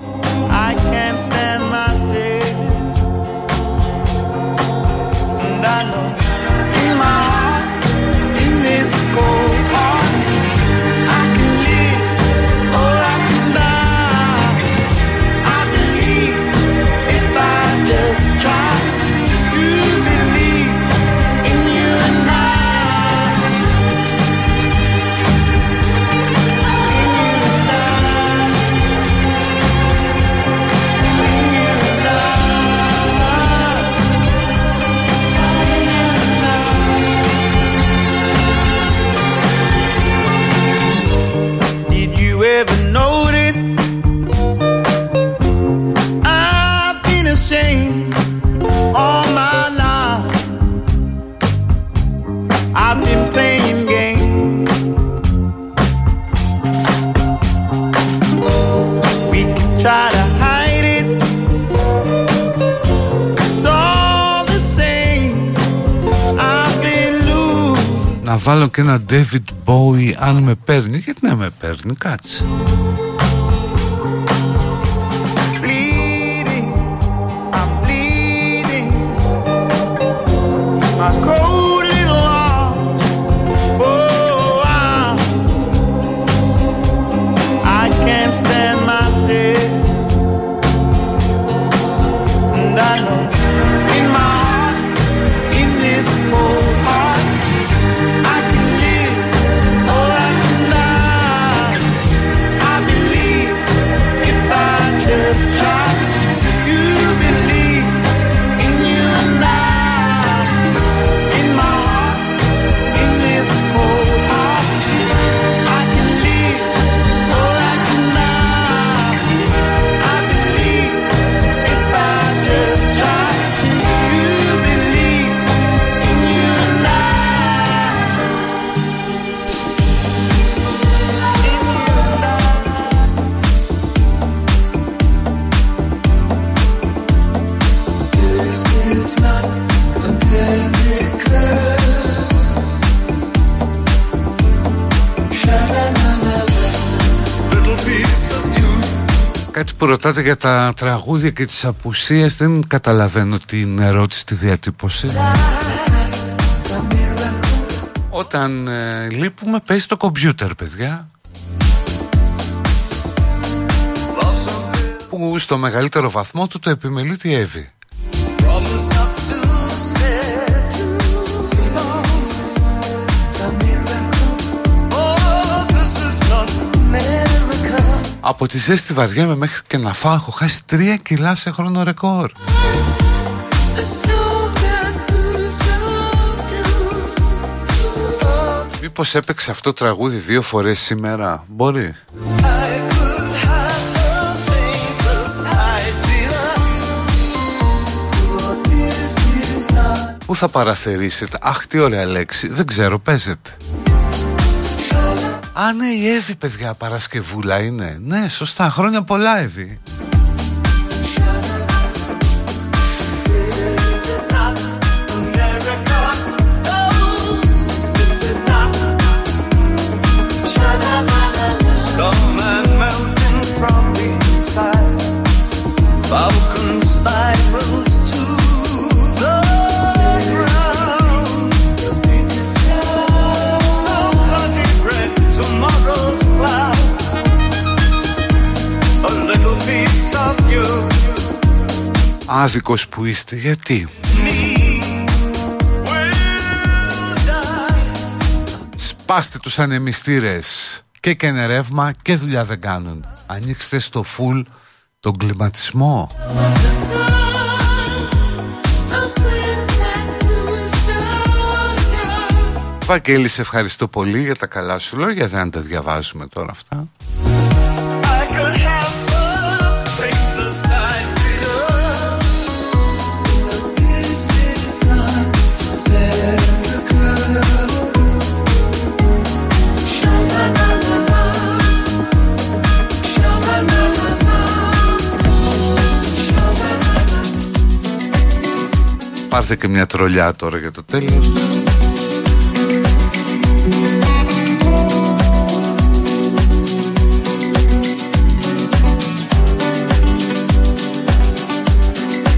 βάλω και ένα David Bowie αν με παίρνει. Γιατί να με παίρνει κάτσε. I know
ρωτάτε για τα τραγούδια και τις απουσίες δεν καταλαβαίνω την ερώτηση, τη διατύπωση. Όταν ε, λείπουμε παίζει το κομπιούτερ παιδιά Που στο μεγαλύτερο βαθμό του το επιμελεί τη Εύη Από τη ζέστη βαριέμαι μέχρι και να φάω. Έχω χάσει τρία κιλά σε χρόνο ρεκόρ. Μήπως έπαιξε αυτό το τραγούδι δύο φορές σήμερα; Μπορεί. Πού θα παραθερήσετε; Αχ τι ωραία λέξη. Δεν ξέρω παίζετε Α ναι η Εύη παιδιά Παρασκευούλα είναι. Ναι σωστά χρόνια πολλά Εύη Άδικος που είστε, γιατί; Σπάστε τους ανεμιστήρες. Και καίνε ρεύμα και δουλειά δεν κάνουν. Ανοίξτε στο φουλ τον κλιματισμό. Βαγγέλη, σε ευχαριστώ πολύ για τα καλά σου λόγια. Δεν τα διαβάζουμε τώρα αυτά Πάρτε και μια τρολιά τώρα για το τέλος